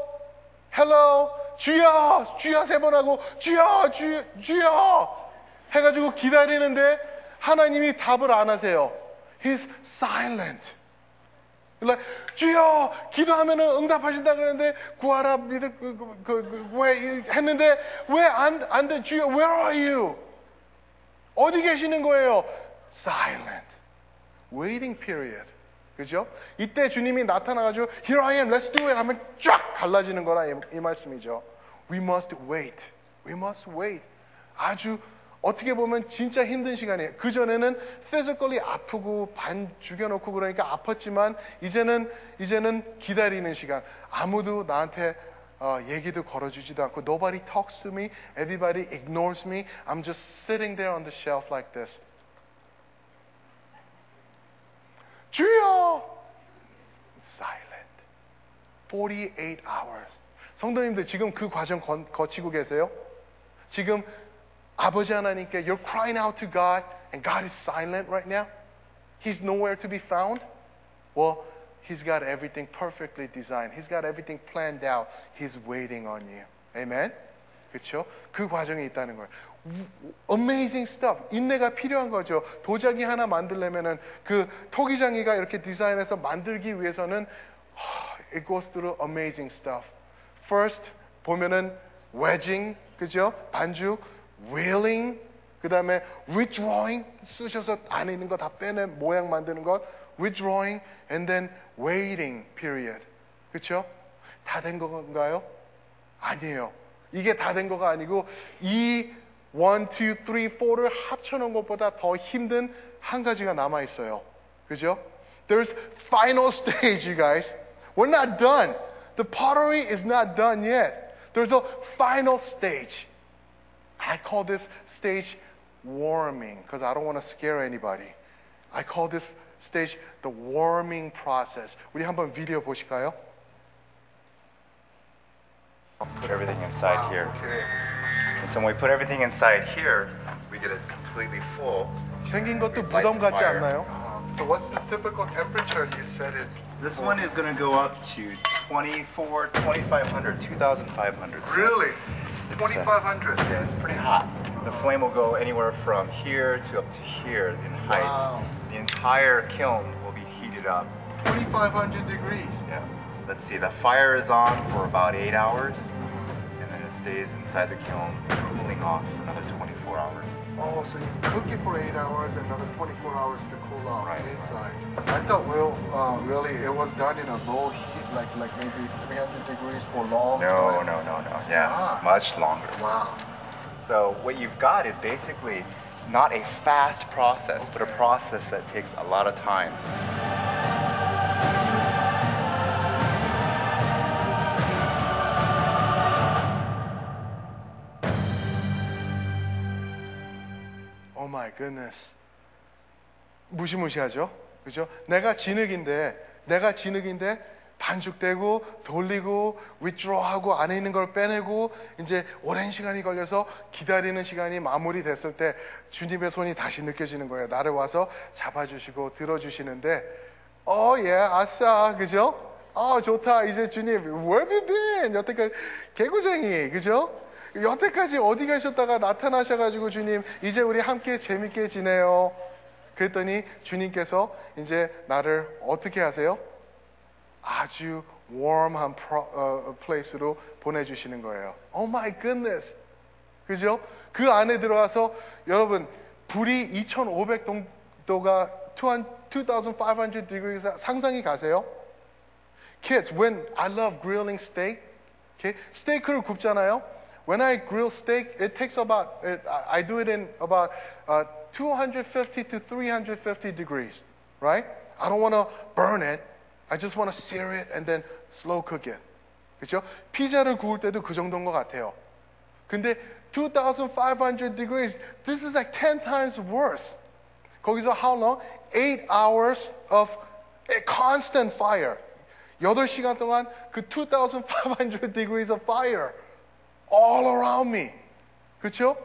Hello? 주여! 주여 세 번 하고, 주여! 주, 주여! 해가지고 기다리는데 하나님이 답을 안 하세요. He's silent. Like, 주여 기도하면은 응답하신다 그러는데 구하라 믿을 그, 그, 그, 그, 왜 했는데 왜안안 돼? 주여 where are you? 어디 계시는 거예요? Silent. Waiting period. 그죠? 이때 주님이 나타나가지고 here I am let's do it. 하면 쫙 갈라지는 거라 이, 이 말씀이죠. We must wait. We must wait. 아주 어떻게 보면 진짜 힘든 시간이에요. 그 전에는 physically 아프고 반 죽여놓고 그러니까 아팠지만 이제는 이제는 기다리는 시간. 아무도 나한테 어, 얘기도 걸어주지도 않고 nobody talks to me, everybody ignores me. I'm just sitting there on the shelf like this. 주여! Silent. 48 hours. 성도님들 지금 그 과정 건- 거치고 계세요? 지금 아버지 하나님께 you're crying out to God and God is silent right now? He's nowhere to be found? Well, He's got everything perfectly designed. He's got everything planned out. He's waiting on you. Amen? 그렇죠? 그 과정에 있다는 거예요. Amazing stuff. 인내가 필요한 거죠. 도자기 하나 만들려면은 그 토기장이가 이렇게 디자인해서 만들기 위해서는 it goes through amazing stuff. First 보면은 wedging, 그죠? 반죽, wheeling, 그 다음에 withdrawing, 쑤셔서 안에 있는 거 다 빼낸 모양 만드는 것, withdrawing, and then waiting period. 그렇죠? 다된 건가요? 아니에요. 이게 다 된 거가 아니고 이 1, 2, 3, 4를 합쳐놓은 것보다 더 힘든 한 가지가 남아 있어요. 그죠? There's final stage, you guys. We're not done. The pottery is not done yet. There's a final stage. I call this stage warming because I don't want to scare anybody. I call this stage the warming process. 우리 한번 비디오 보실까요? Put everything inside here. And so when we put everything inside here, we get it completely full. 생긴 것도 Light 무덤 the 같지 fire. 않나요? So what's the typical temperature you set it? This one is going to go up to 24, 2500, 2500. So Really? It's, uh, Uh, 2500. Yeah, it's pretty hot. The flame will go anywhere from here to up to here in height. Wow. The entire kiln will be heated up. 2500 degrees. Yeah. Let's see, the fire is on for about eight hours, mm-hmm. and then it stays inside the kiln, cooling off for another 24 hours. Oh, so you cook it for 8 hours, another 24 hours to cool off Right. inside. I thought, well, uh, really, it was done in a low heat, like like maybe 300 degrees for long No, time. no, no, no. It's Yeah, not. much longer. Wow. So what you've got is basically not a fast process, but a process that takes a lot of time. Goodness. 무시무시하죠? 그죠? 내가 진흙인데, 내가 진흙인데, 반죽되고, 돌리고, withdraw하고, 안에 있는 걸 빼내고, 이제 오랜 시간이 걸려서 기다리는 시간이 마무리됐을 때, 주님의 손이 다시 느껴지는 거예요. 나를 와서 잡아주시고, 들어주시는데, 어, 예, 아싸, 그죠? 어, 좋다. 이제 주님, where have you been? 여태까지, 개구쟁이, 그죠? 여태까지 어디 가셨다가 나타나셔가지고 주님 이제 우리 함께 재밌게 지내요. 그랬더니 주님께서 이제 나를 어떻게 하세요? 아주 warm한 어, place로 보내주시는 거예요. Oh my goodness. 그죠? 그 안에 들어와서 여러분 불이 2,500도가 2,500 degrees 상상이 가세요? Kids, when I love grilling steak, okay, 스테이크를 굽잖아요. When I grill steak, it takes about, it, I I do it in about uh, 250 to 350 degrees, right? I don't want to burn it. I just want to sear it and then slow cook it. 그렇죠? 피자를 구울 때도 그 정도인 것 같아요. 근데 2,500 degrees, this is like 10 times worse. 거기서 how long? 8 hours of a constant fire. 8시간 동안 그 2,500 degrees of fire All around me. 그렇죠?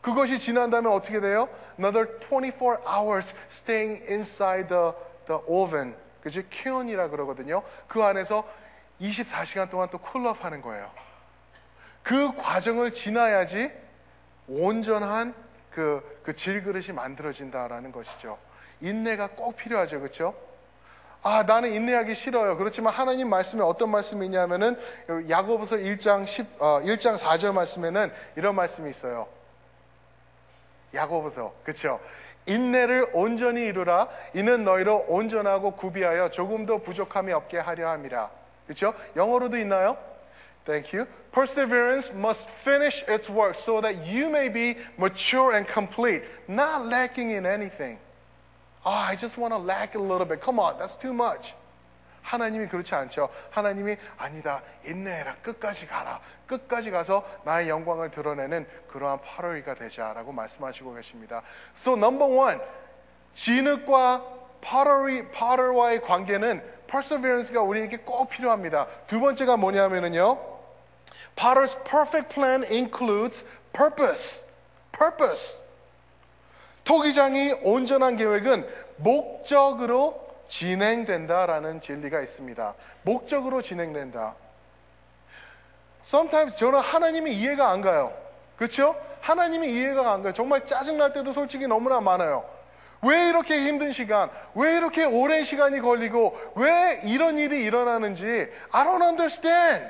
그것이 지난 다음에 어떻게 돼요? Another 24 hours staying inside the, the oven. 그치? kiln이라 그러거든요. 그 안에서 24시간 동안 또 쿨업 하는 거예요. 그 과정을 지나야지 온전한 그, 그 질그릇이 만들어진다라는 것이죠. 인내가 꼭 필요하죠. 그렇죠? 아, 나는 인내하기 싫어요. 그렇지만 하나님 말씀에 어떤 말씀이 있냐면은 야고보서 1장 10, 어, 1장 4절 말씀에는 이런 말씀이 있어요. 야고보서. 그렇죠? 인내를 온전히 이루라. 이는 너희로 온전하고 구비하여 조금도 부족함이 없게 하려 함이라. 그렇죠? 영어로도 있나요? Thank you. Perseverance must finish its work so that you may be mature and complete, not lacking in anything. Ah, I just want to lack a little bit. Come on, that's too much. 하나님이 그렇지 않죠. 하나님이 아니다. 인내해라. 끝까지 가라. 끝까지 가서 나의 영광을 드러내는 그러한 8월이가 되자라고 말씀하시고 계십니다. So number one, 진흙과 pottery, potter와의 관계는 perseverance가 우리에게 꼭 필요합니다. 두 번째가 뭐냐면은요. Potter's perfect plan includes purpose. purpose. 토기장이 온전한 계획은 목적으로 진행된다라는 진리가 있습니다. 목적으로 진행된다. Sometimes 저는 하나님이 이해가 안 가요. 그렇죠? 하나님이 이해가 안 가요. 정말 짜증날 때도 솔직히 너무나 많아요. 왜 이렇게 힘든 시간, 왜 이렇게 오랜 시간이 걸리고, 왜 이런 일이 일어나는지 I don't understand.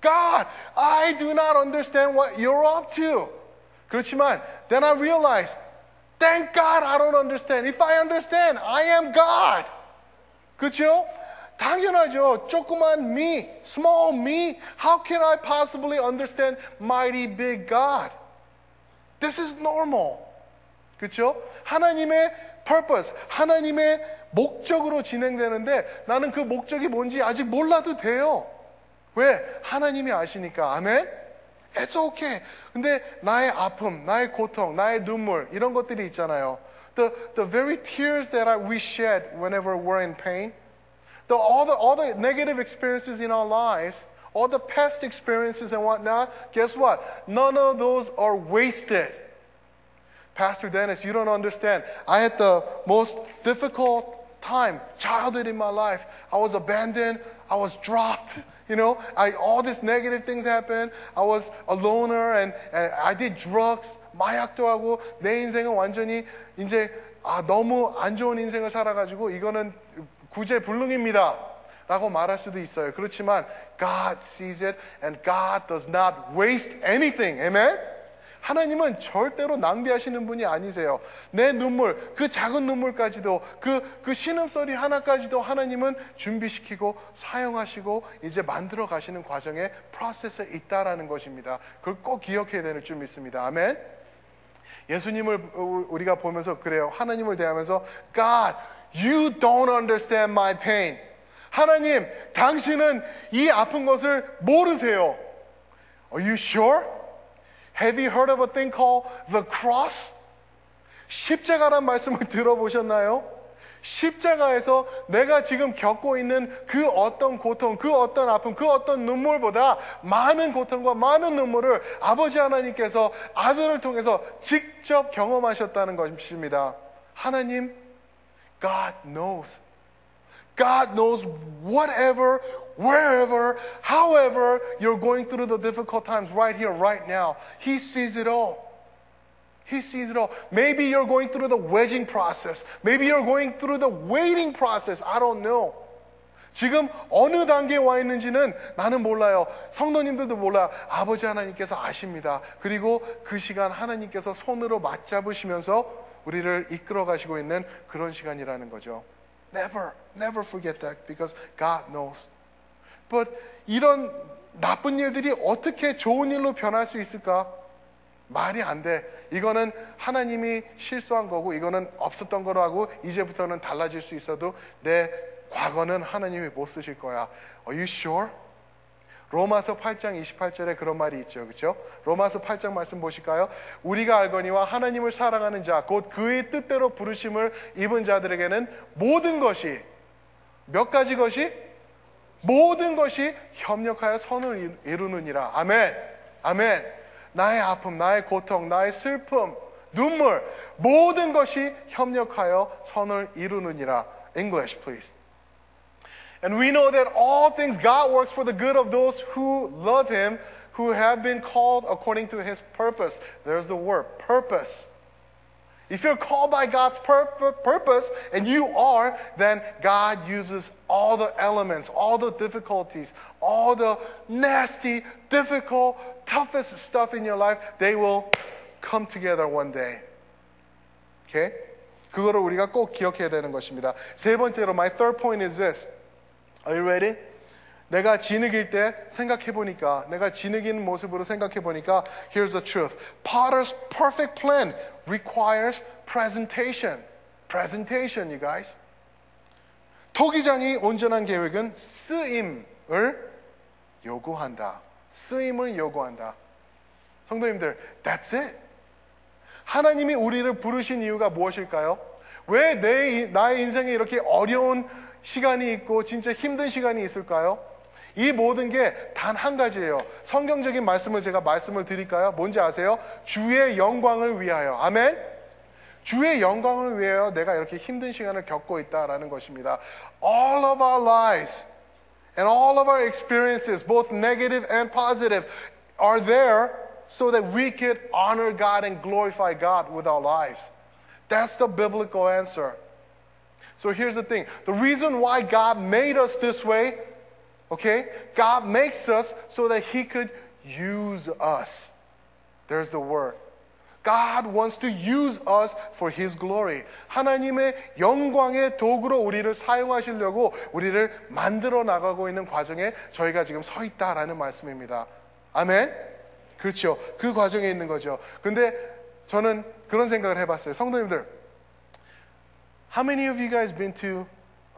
God, I do not understand what you're up to. 그렇지만 then I realize, thank God I don't understand. If I understand, I am God. 그렇죠? 당연하죠. 조그만 me, small me, how can I possibly understand mighty big God? This is normal. 그렇죠? 하나님의 purpose, 하나님의 목적으로 진행되는데 나는 그 목적이 뭔지 아직 몰라도 돼요. 왜? 하나님이 아시니까. 아멘? It's okay. 근데 나의 아픔, 나의 고통, 나의 눈물 이런 것들이 있잖아요. The, the very tears that we shed whenever we're in pain, the, all, the, all the negative experiences in our lives, all the past experiences and whatnot, guess what? None of those are wasted. Pastor Dennis, you don't understand. I had the most difficult time, childhood in my life. I was abandoned. I was dropped. You know, I, all these negative things happened. I was a loner and, and I did drugs. 마약도 하고 내 인생은 완전히 이제 아, 너무 안 좋은 인생을 살아가지고 이거는 구제불능입니다. 라고 말할 수도 있어요. 그렇지만 God sees it and God does not waste anything. Amen? 하나님은 절대로 낭비하시는 분이 아니세요. 내 눈물, 그 작은 눈물까지도, 그, 그 신음소리 하나까지도 하나님은 준비시키고 사용하시고 이제 만들어 가시는 과정에 프로세스에 있다라는 것입니다. 그걸 꼭 기억해야 될줄 믿습니다. 아멘. 예수님을 우리가 보면서 그래요. 하나님을 대하면서 God, you don't understand my pain. 하나님, 당신은 이 아픈 것을 모르세요. Are you sure? Have you heard of a thing called the cross? 십자가란 말씀을 *laughs* 들어보셨나요? 십자가에서 내가 지금 겪고 있는 그 어떤 고통, 그 어떤 아픔, 그 어떤 눈물보다 많은 고통과 많은 눈물을 아버지 하나님께서 아들을 통해서 직접 경험하셨다는 것입니다. 하나님, God knows. God knows whatever, wherever, however you're going through the difficult times right here, right now. He sees it all. He sees it all. Maybe you're going through the wedging process. Maybe you're going through the waiting process. I don't know. 지금 어느 단계에 와 있는지는 나는 몰라요. 성도님들도 몰라요. 아버지 하나님께서 아십니다. 그리고 그 시간 하나님께서 손으로 맞잡으시면서 우리를 이끌어 가시고 있는 그런 시간이라는 거죠. Never, never forget that because God knows. But 이런 나쁜 일들이 어떻게 좋은 일로 변할 수 있을까? 말이 안 돼. 이거는 하나님이 실수한 거고 이거는 없었던 거로 하고 이제부터는 달라질 수 있어도 내 과거는 하나님이 못 쓰실 거야. Are you sure? 로마서 8장 28절에 그런 말이 있죠. 그렇죠? 로마서 8장 말씀 보실까요? 우리가 알거니와 하나님을 사랑하는 자, 곧 그의 뜻대로 부르심을 입은 자들에게는 모든 것이 몇 가지 것이 모든 것이 협력하여 선을 이루느니라. 아멘. 아멘. 나의 아픔, 나의 고통, 나의 슬픔, 눈물 모든 것이 협력하여 선을 이루느니라. English, please. And we know that all things God works for the good of those who love Him, who have been called according to His purpose. There's the word purpose. If you're called by God's pur- purpose, and you are, then God uses all the elements, all the difficulties, all the nasty, difficult, toughest stuff in your life, they will come together one day. Okay? 그거를 우리가 꼭 기억해야 되는 것입니다. 세 번째로, my third point is this. Are you ready? 내가 진흙일 때 생각해 보니까 내가 진흙인 모습으로 생각해 보니까 here's the truth. Potter's perfect plan requires presentation. Presentation, you guys. 토기장이 온전한 계획은 쓰임을 요구한다. 쓰임을 요구한다. 성도님들, that's it. 하나님이 우리를 부르신 이유가 무엇일까요? 왜 내, 나의 인생에 이렇게 어려운 시간이 있고 진짜 힘든 시간이 있을까요? 이 모든 게 단 한 가지예요. 성경적인 말씀을 제가 말씀을 드릴까요? 뭔지 아세요? 주의 영광을 위하여. 아멘? 주의 영광을 위하여 내가 이렇게 힘든 시간을 겪고 있다라는 것입니다. All of our lives and all of our experiences, both negative and positive, are there so that we could honor God and glorify God with our lives. That's the biblical answer. So here's the thing the reason why God made us this way, okay, God makes us so that He could use us. There's the word. God wants to use us for His glory. 하나님의 영광의 도구로 우리를 사용하시려고 우리를 만들어 나가고 있는 과정에 저희가 지금 서 있다라는 말씀입니다. 아멘? 그렇죠. 그 과정에 있는 거죠. 근데 저는 그런 생각을 해봤어요. 성도님들, How many of you guys been to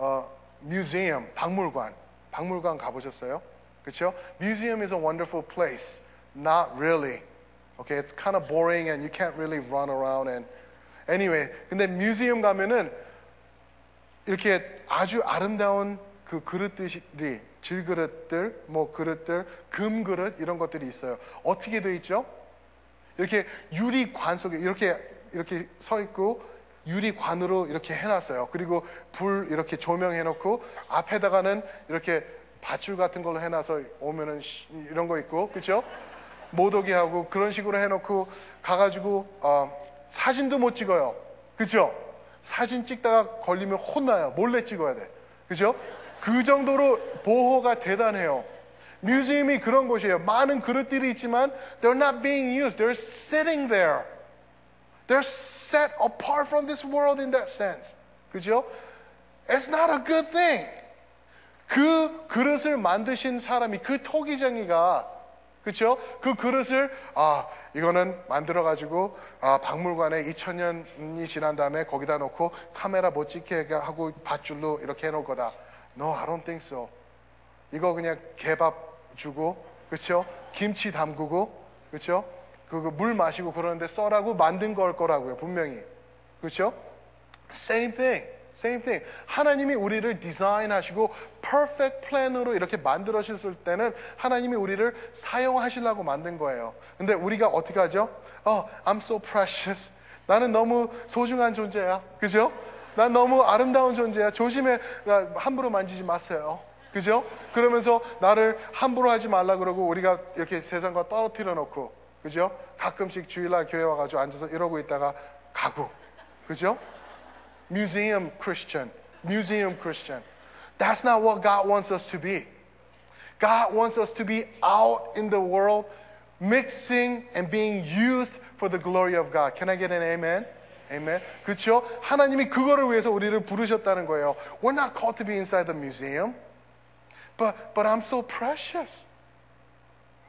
a museum, 박물관? 박물관 가보셨어요? 그렇죠? Museum is a wonderful place. Not really. Okay, it's kind of boring and you can't really run around and anyway. 근데 뮤지엄 가면은 이렇게 아주 아름다운 그 그릇들이 질그릇들, 뭐 그릇들, 금 그릇 이런 것들이 있어요. 어떻게 돼 있죠? 이렇게 유리관 속에 이렇게 이렇게 서 있고 유리관으로 이렇게 해놨어요. 그리고 불 이렇게 조명해놓고 앞에다가는 이렇게 밧줄 같은 걸로 해놔서 오면은 시- 이런 거 있고, 그렇죠? 못 오게 하고 그런 식으로 해놓고 가가지고 어, 사진도 못 찍어요. 그렇죠? 사진 찍다가 걸리면 혼나요. 몰래 찍어야 돼. 그렇죠? 그 정도로 보호가 대단해요. 뮤지엄이 그런 곳이에요. 많은 그릇들이 있지만 they're not being used. They're sitting there. They're set apart from this world in that sense. 그죠? It's not a good thing. 그 그릇을 만드신 사람이 그 토기장이가 그렇죠? 그 그릇을 아 이거는 만들어 가지고 아 박물관에 2000년이 지난 다음에 거기다 놓고 카메라 못 찍게 하고 밧줄로 이렇게 해놓을 거다. No, I don't think so. 이거 그냥 개밥 주고 그렇죠? 김치 담그고 그렇죠? 그거 물 마시고 그러는데 써라고 만든 걸 거라고요 분명히 그렇죠? Same thing, same thing. 하나님이 우리를 디자인하시고 perfect plan으로 이렇게 만들어셨을 때는 하나님이 우리를 사용하시려고 만든 거예요. 근데 우리가 어떻게 하죠? 어, I'm so precious. 나는 너무 소중한 존재야. 그죠? 난 너무 아름다운 존재야. 조심해. 나 함부로 만지지 마세요. 그죠? 그러면서 나를 함부로 하지 말라 그러고 우리가 이렇게 세상과 떨어뜨려 놓고 그죠? 가끔씩 주일날 교회 와가지고 앉아서 이러고 있다가 가고 그죠? Museum Christian, museum Christian. That's not what God wants us to be. God wants us to be out in the world, mixing and being used for the glory of God. Can I get an amen? Amen. 그렇죠? 하나님이 그거를 위해서 우리를 부르셨다는 거예요. We're not called to be inside the museum. But but I'm so precious.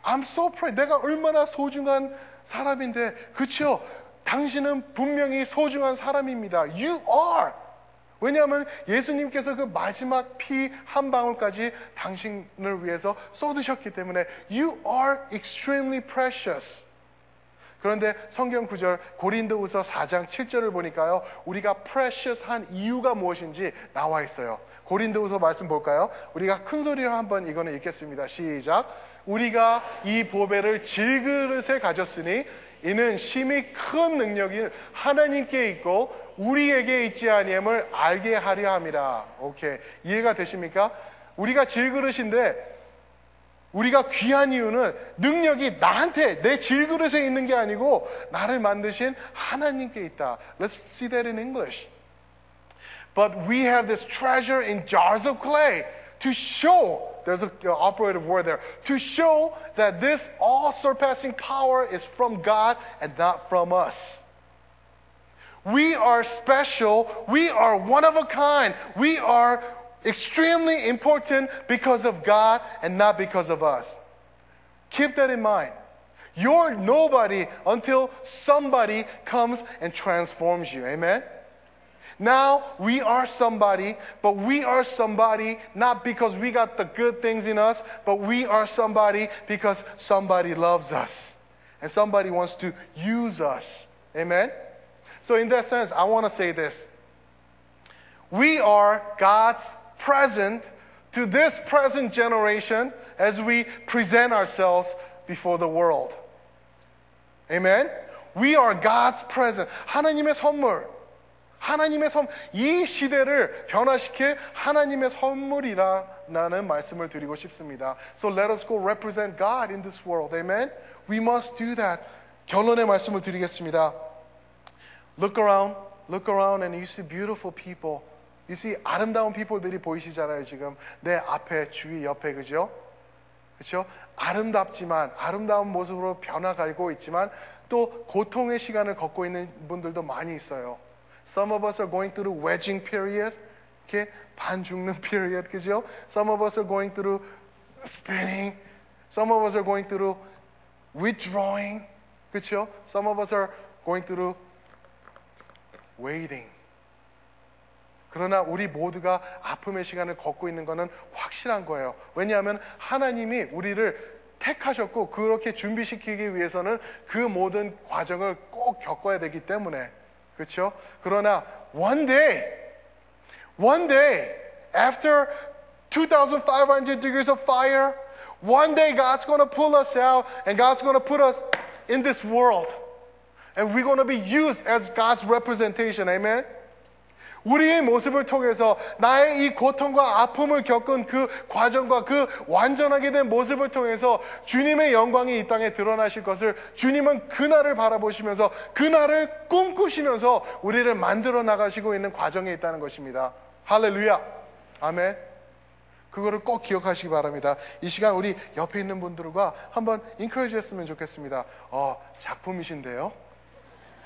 I'm so precious. 내가 얼마나 소중한 사람인데, 그렇죠? 당신은 분명히 소중한 사람입니다. You are. 왜냐하면 예수님께서 그 마지막 피 한 방울까지 당신을 위해서 쏟으셨기 때문에 You are extremely precious. 그런데 성경 구절 고린도후서 4장 7절을 보니까요. 우리가 precious 한 이유가 무엇인지 나와 있어요. 고린도후서 말씀 볼까요? 우리가 큰 소리로 한번 이거는 읽겠습니다. 시작. 우리가 이 보배를 질그릇에 가졌으니 이는 심히 큰 능력이 하나님께 있고 우리에게 있지 아니함을 알게 하려 함이라. 오케이. 이해가 되십니까? 우리가 질그릇인데 우리가 귀한 이유는 능력이 나한테 내 질그릇에 있는 게 아니고 나를 만드신 하나님께 있다. Let's see that in English. But we have this treasure in jars of clay to show, there's an operative word there, to show that this all surpassing power is from God and not from us. We are special. We are one of a kind. We are extremely important because of God and not because of us. Keep that in mind. You're nobody until somebody comes and transforms you. Amen? Now we are somebody, but we are somebody not because we got the good things in us, but we are somebody because somebody loves us and somebody wants to use us. Amen? So, in that sense, I want to say this. We are God's present to this present generation as we present ourselves before the world. Amen? We are God's present. 하나님의 선물. 하나님의 선, 이 시대를 변화시킬 하나님의 선물이라는 말씀을 드리고 싶습니다. So let us go represent God in this world. Amen? We must do that. 결론의 말씀을 드리겠습니다. Look around, look around and you see beautiful people. You see 아름다운 people들이 보이시잖아요, 지금. 내 앞에, 주위, 옆에, 그죠? 그렇죠? 아름답지만 아름다운 모습으로 변화가고 있지만 또 고통의 시간을 걷고 있는 분들도 많이 있어요. Some of us are going through wedging period. 이렇게 반 죽는 period. 그죠? Some of us are going through spinning. Some of us are going through withdrawing. 그렇죠? Some of us are going through waiting. 그러나 우리 모두가 아픔의 시간을 걷고 있는 것은 확실한 거예요. 왜냐하면 하나님이 우리를 택하셨고 그렇게 준비시키기 위해서는 그 모든 과정을 꼭 겪어야 되기 때문에 그렇죠? 그러나 one day, one day after 2,500 degrees of fire, one day God's going to pull us out and God's going to put us in this world. And we're going to be used as God's representation. Amen? 우리의 모습을 통해서 나의 이 고통과 아픔을 겪은 그 과정과 그 완전하게 된 모습을 통해서 주님의 영광이 이 땅에 드러나실 것을 주님은 그날을 바라보시면서 그날을 꿈꾸시면서 우리를 만들어 나가시고 있는 과정에 있다는 것입니다. 할렐루야. 아멘. 그거를 꼭 기억하시기 바랍니다. 이 시간 우리 옆에 있는 분들과 한번 인크레이지 했으면 좋겠습니다. 어, 작품이신데요.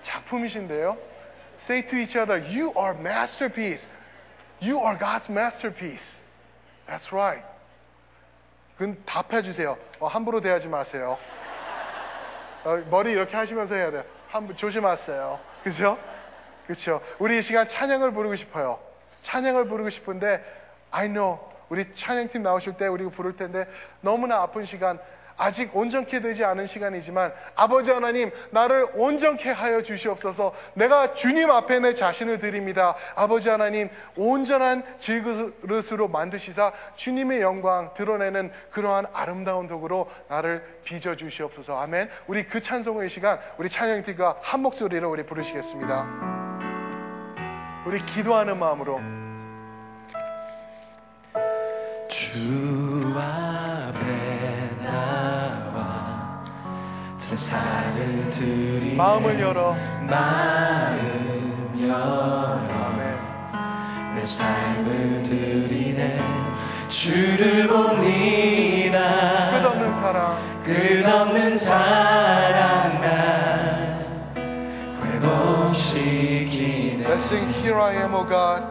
작품이신데요. Say to each other, You are masterpiece. You are God's masterpiece. That's right. 그건 답해 주세요. 어, 함부로 대하지 마세요. 어, 머리 이렇게 하시면서 해야 돼요. 함부 조심하세요. 그죠? 그렇죠. 우리 이 시간 찬양을 부르고 싶어요. 찬양을 부르고 싶은데 I know 우리 찬양팀 나오실 때 우리가 부를 텐데 너무나 아픈 시간 아직 온전케 되지 않은 시간이지만 아버지 하나님 나를 온전케 하여 주시옵소서. 내가 주님 앞에 내 자신을 드립니다. 아버지 하나님 온전한 질그릇으로 만드시사 주님의 영광 드러내는 그러한 아름다운 도구로 나를 빚어 주시옵소서. 아멘. 우리 그 찬송의 시간 우리 찬양팀과 한 목소리로 우리 부르시겠습니다. 우리 기도하는 마음으로. 주 앞에 나와 제사를 드리 마음을 열어. 마음 열어. 아멘. 내 삶을 드리네. 주를 봅니다. 끝없는 사랑. 끝없는 사랑 날 회복시키네. Let's sing Here I am, O God.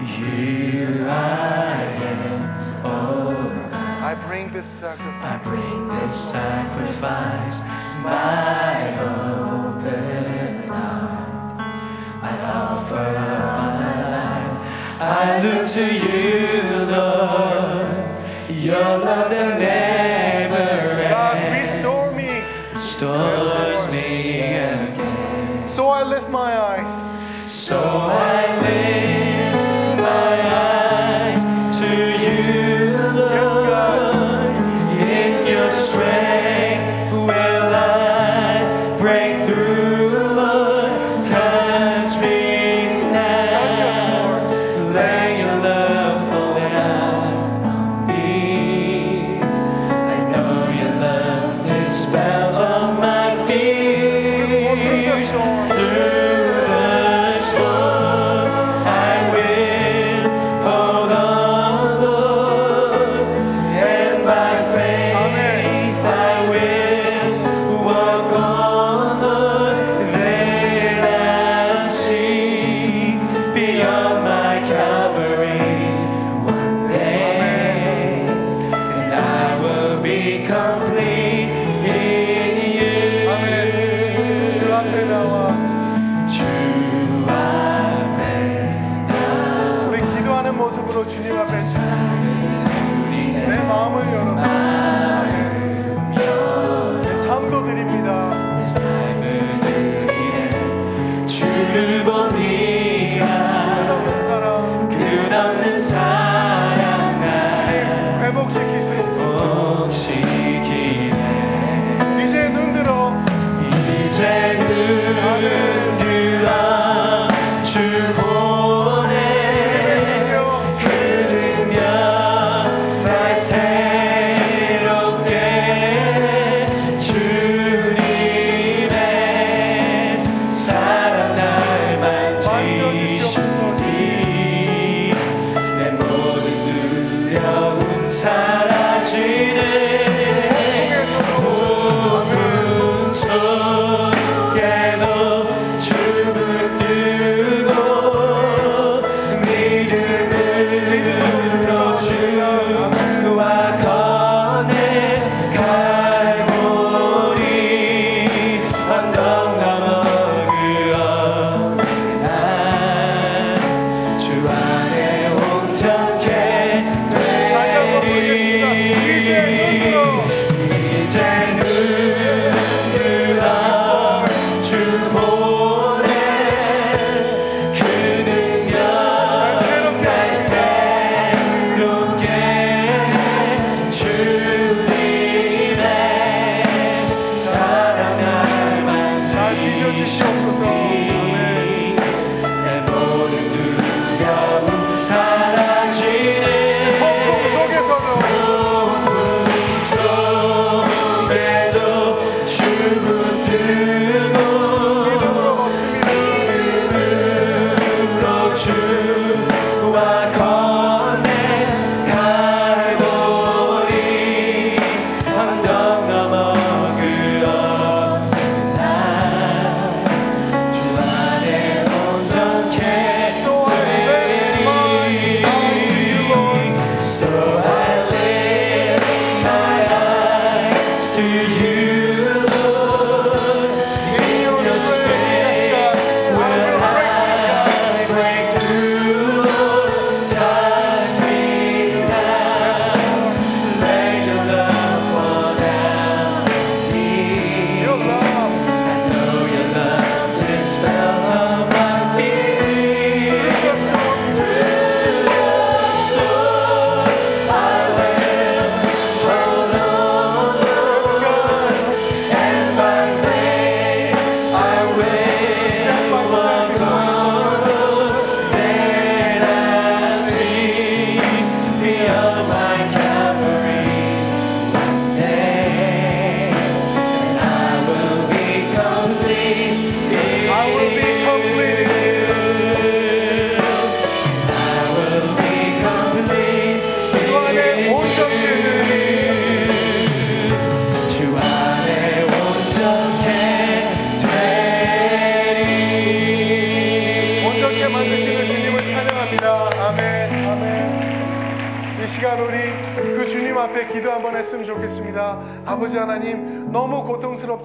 Here I am, oh I bring this sacrifice. I bring this sacrifice, my open arms. I offer my life. I look to you,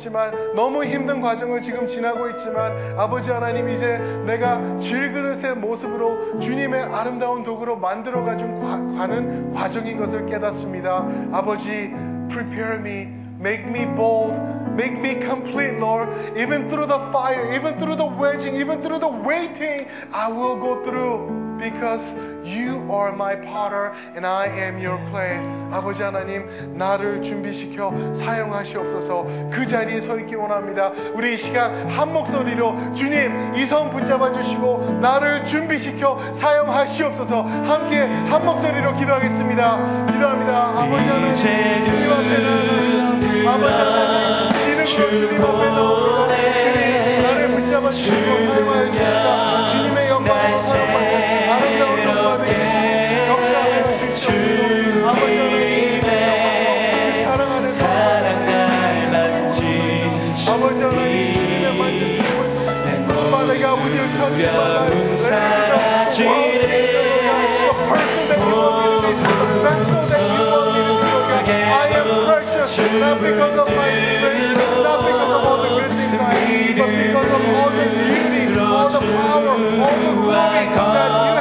고통스럽지만, 너무 힘든 과정을 지금 지나고 있지만, 아버지 하나님, 이제 내가 질그릇의 모습으로 주님의 아름다운 도구로 만들어 가준 과- 가는 과정인 것을 깨닫습니다. 아버지, prepare me. Make me bold. Make me complete, Lord. Even through the fire, even through the wedging, even through the waiting, I will go through. Because you are my potter and I am your clay. 아버지 하나님, 나를 준비시켜 사용하시옵소서 그 자리에 서 있기 원합니다. 우리 이 시간 한 목소리로 주님, 이손 붙잡아 주시고 나를 준비시켜 사용하시옵소서 함께 한 목소리로 기도하겠습니다. 기도합니다. 아버지 하나님, 주님 앞에 나아갑니다. 아버지 하나님, 지는 것 주님 앞에 나옵니다. 주님, 나를 붙잡아 주시고 사용하여 주시사 주님의 영광으로 사용받고 I am precious, not because of my strength, not because of all the good things I have, but because of all the beauty, all the power, all the glory that you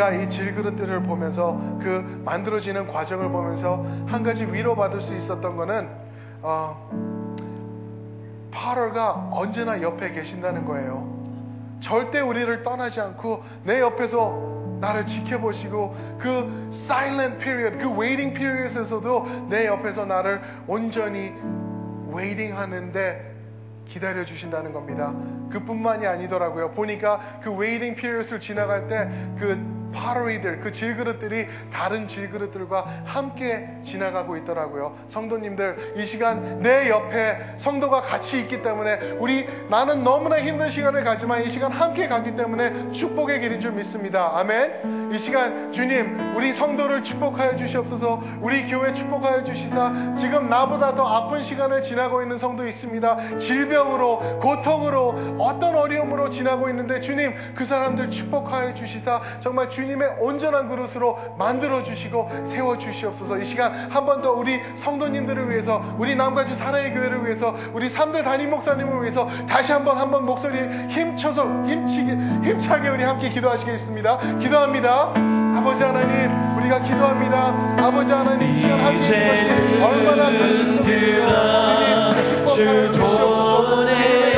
제가 이 질그릇들을 보면서 그 만들어지는 과정을 보면서 한 가지 위로받을 수 있었던 거는 어, 파러가 언제나 옆에 계신다는 거예요. 절대 우리를 떠나지 않고 내 옆에서 나를 지켜보시고 그 silent period, 그 waiting period에서도 내 옆에서 나를 온전히 waiting 하는데 기다려 주신다는 겁니다. 그뿐만이 아니더라고요. 보니까 그 waiting period를 지나갈 때 그 파로이들, 그 질그릇들이 다른 질그릇들과 함께 지나가고 있더라고요. 성도님들, 이 시간 내 옆에 성도가 같이 있기 때문에 우리 나는 너무나 힘든 시간을 가지만 이 시간 함께 가기 때문에 축복의 길인 줄 믿습니다. 아멘. 이 시간 주님, 우리 성도를 축복하여 주시옵소서. 우리 교회 축복하여 주시사 지금 나보다 더 아픈 시간을 지나고 있는 성도 있습니다. 질병으로, 고통으로, 어떤 어려움으로 지나고 있는데 주님, 그 사람들 축복하여 주시사 정말 주 님의 온전한 그릇으로 만들어 주시고 세워 주시옵소서. 이 시간 한 번 더 우리 성도님들을 위해서, 우리 남가주 사랑의 교회를 위해서, 우리 3대 담임 목사님을 위해서 다시 한번 한 번 목소리 힘쳐서 힘치게 힘차게 우리 함께 기도하시겠습니다. 기도합니다. 아버지 하나님, 우리가 기도합니다. 아버지 하나님, 이 시간 함께 것이 얼마나 큰 축복이에요. 주님, 축복하여 주시옵소서. 주님의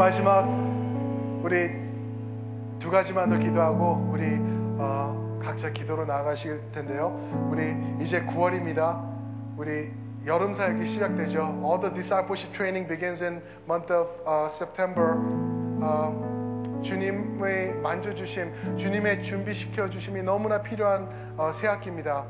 마지막 우리 두 가지만 더 기도하고 우리 어, 각자 기도로 나아가실 텐데요. 우리 이제 9월입니다. 우리 여름 사역이 시작되죠. All the discipleship training begins in month of uh, September. 어, 주님의 만져주심, 주님의 준비시켜 주심이 너무나 필요한 어, 새 학기입니다.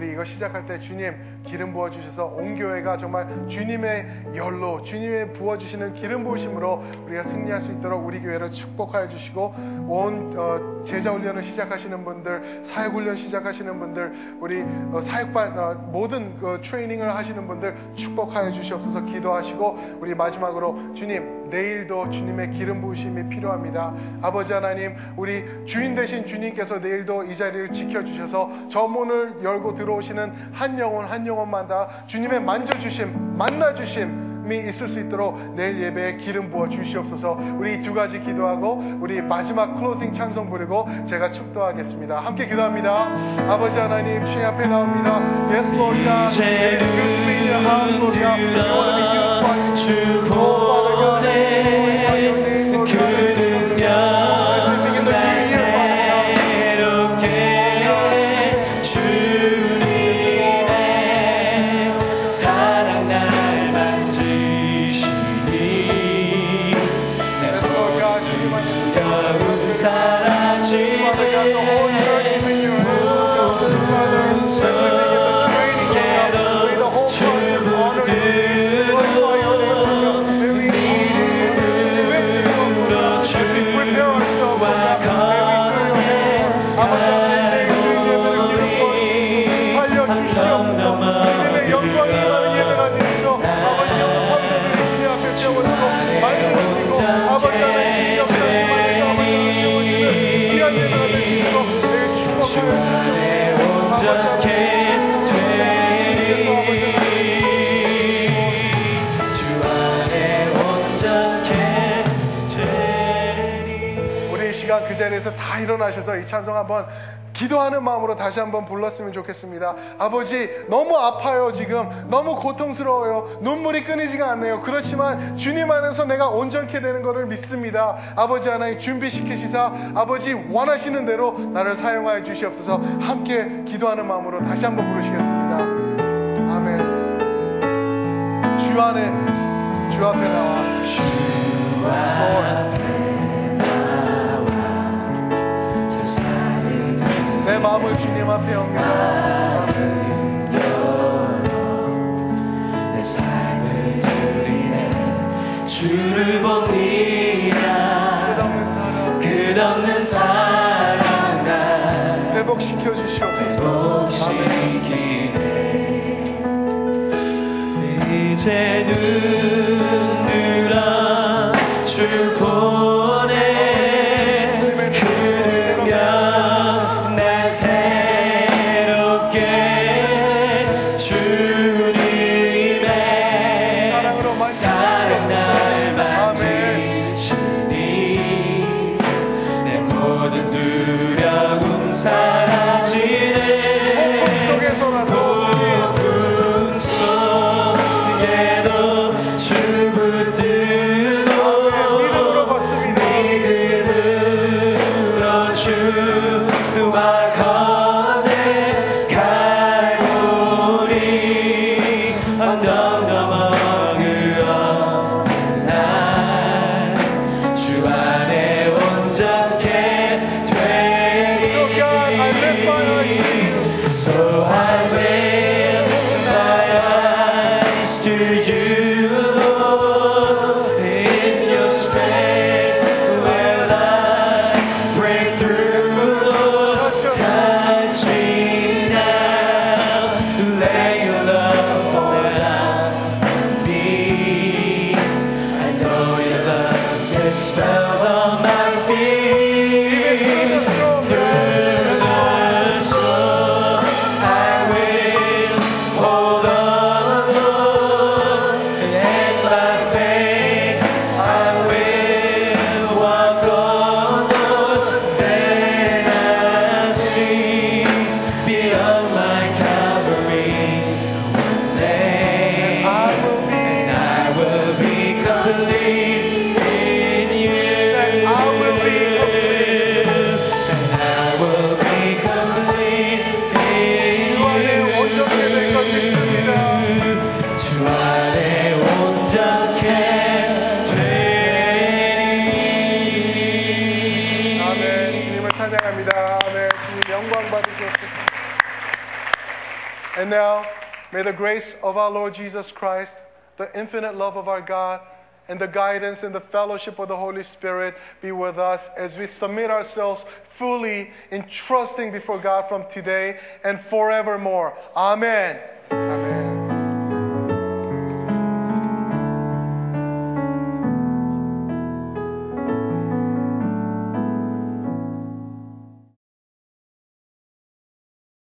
우리 이거 시작할 때 주님 기름 부어 주셔서 온 교회가 정말 주님의 열로 주님의 부어 주시는 기름 부으심으로 우리가 승리할 수 있도록 우리 교회를 축복하여 주시고 온 어, 제자 훈련을 시작하시는 분들, 사역 훈련 시작하시는 분들, 우리 어, 사역반 어, 모든 그 트레이닝을 하시는 분들 축복하여 주시옵소서 기도하시고 우리 마지막으로 주님 내일도 주님의 기름 부으심이 필요합니다. 아버지 하나님, 우리 주인 되신 주님께서 내일도 이 자리를 지켜 주셔서 저 문을 열고 들어오시는 한 영혼 한 영혼마다 주님의 만져 주심, 만나 주심 이 있을 수 있도록 내일 예배에 기름 부어 주시옵소서. 우리 두 가지 기도하고 우리 마지막 closing 찬송 부르고 제가 축도하겠습니다. 함께 기도합니다. 아버지 하나님, 주의 앞에 나옵니다. Yes, Lord God. It is good to be in your house, Lord God. We want to be used by you. 주 Oh, Father God, 자리에서 다 일어나셔서 이 찬송 한번 기도하는 마음으로 다시 한번 불렀으면 좋겠습니다. 아버지, 너무 아파요, 지금. 너무 고통스러워요. 눈물이 끊이지가 않네요. 그렇지만 주님 안에서 내가 온전케 되는 것을 믿습니다. 아버지 하나님 준비시키시사 아버지 원하시는 대로 나를 사용하여 주시옵소서 함께 기도하는 마음으로 다시 한번 부르시겠습니다. 아멘. 주 안에, 주 앞에 나와. Lord. 내 마음을 주님 앞에 옵니다. 아멘. 내 삶을 드리네 주를 봅니다 끝없는 사랑 끝없는 사랑 날 회복시켜 주시옵소서. Grace of our Lord Jesus Christ, the infinite love of our God, and the guidance and the fellowship of the Holy Spirit be with us as we submit ourselves fully in trusting before God from today and forevermore. Amen. Amen.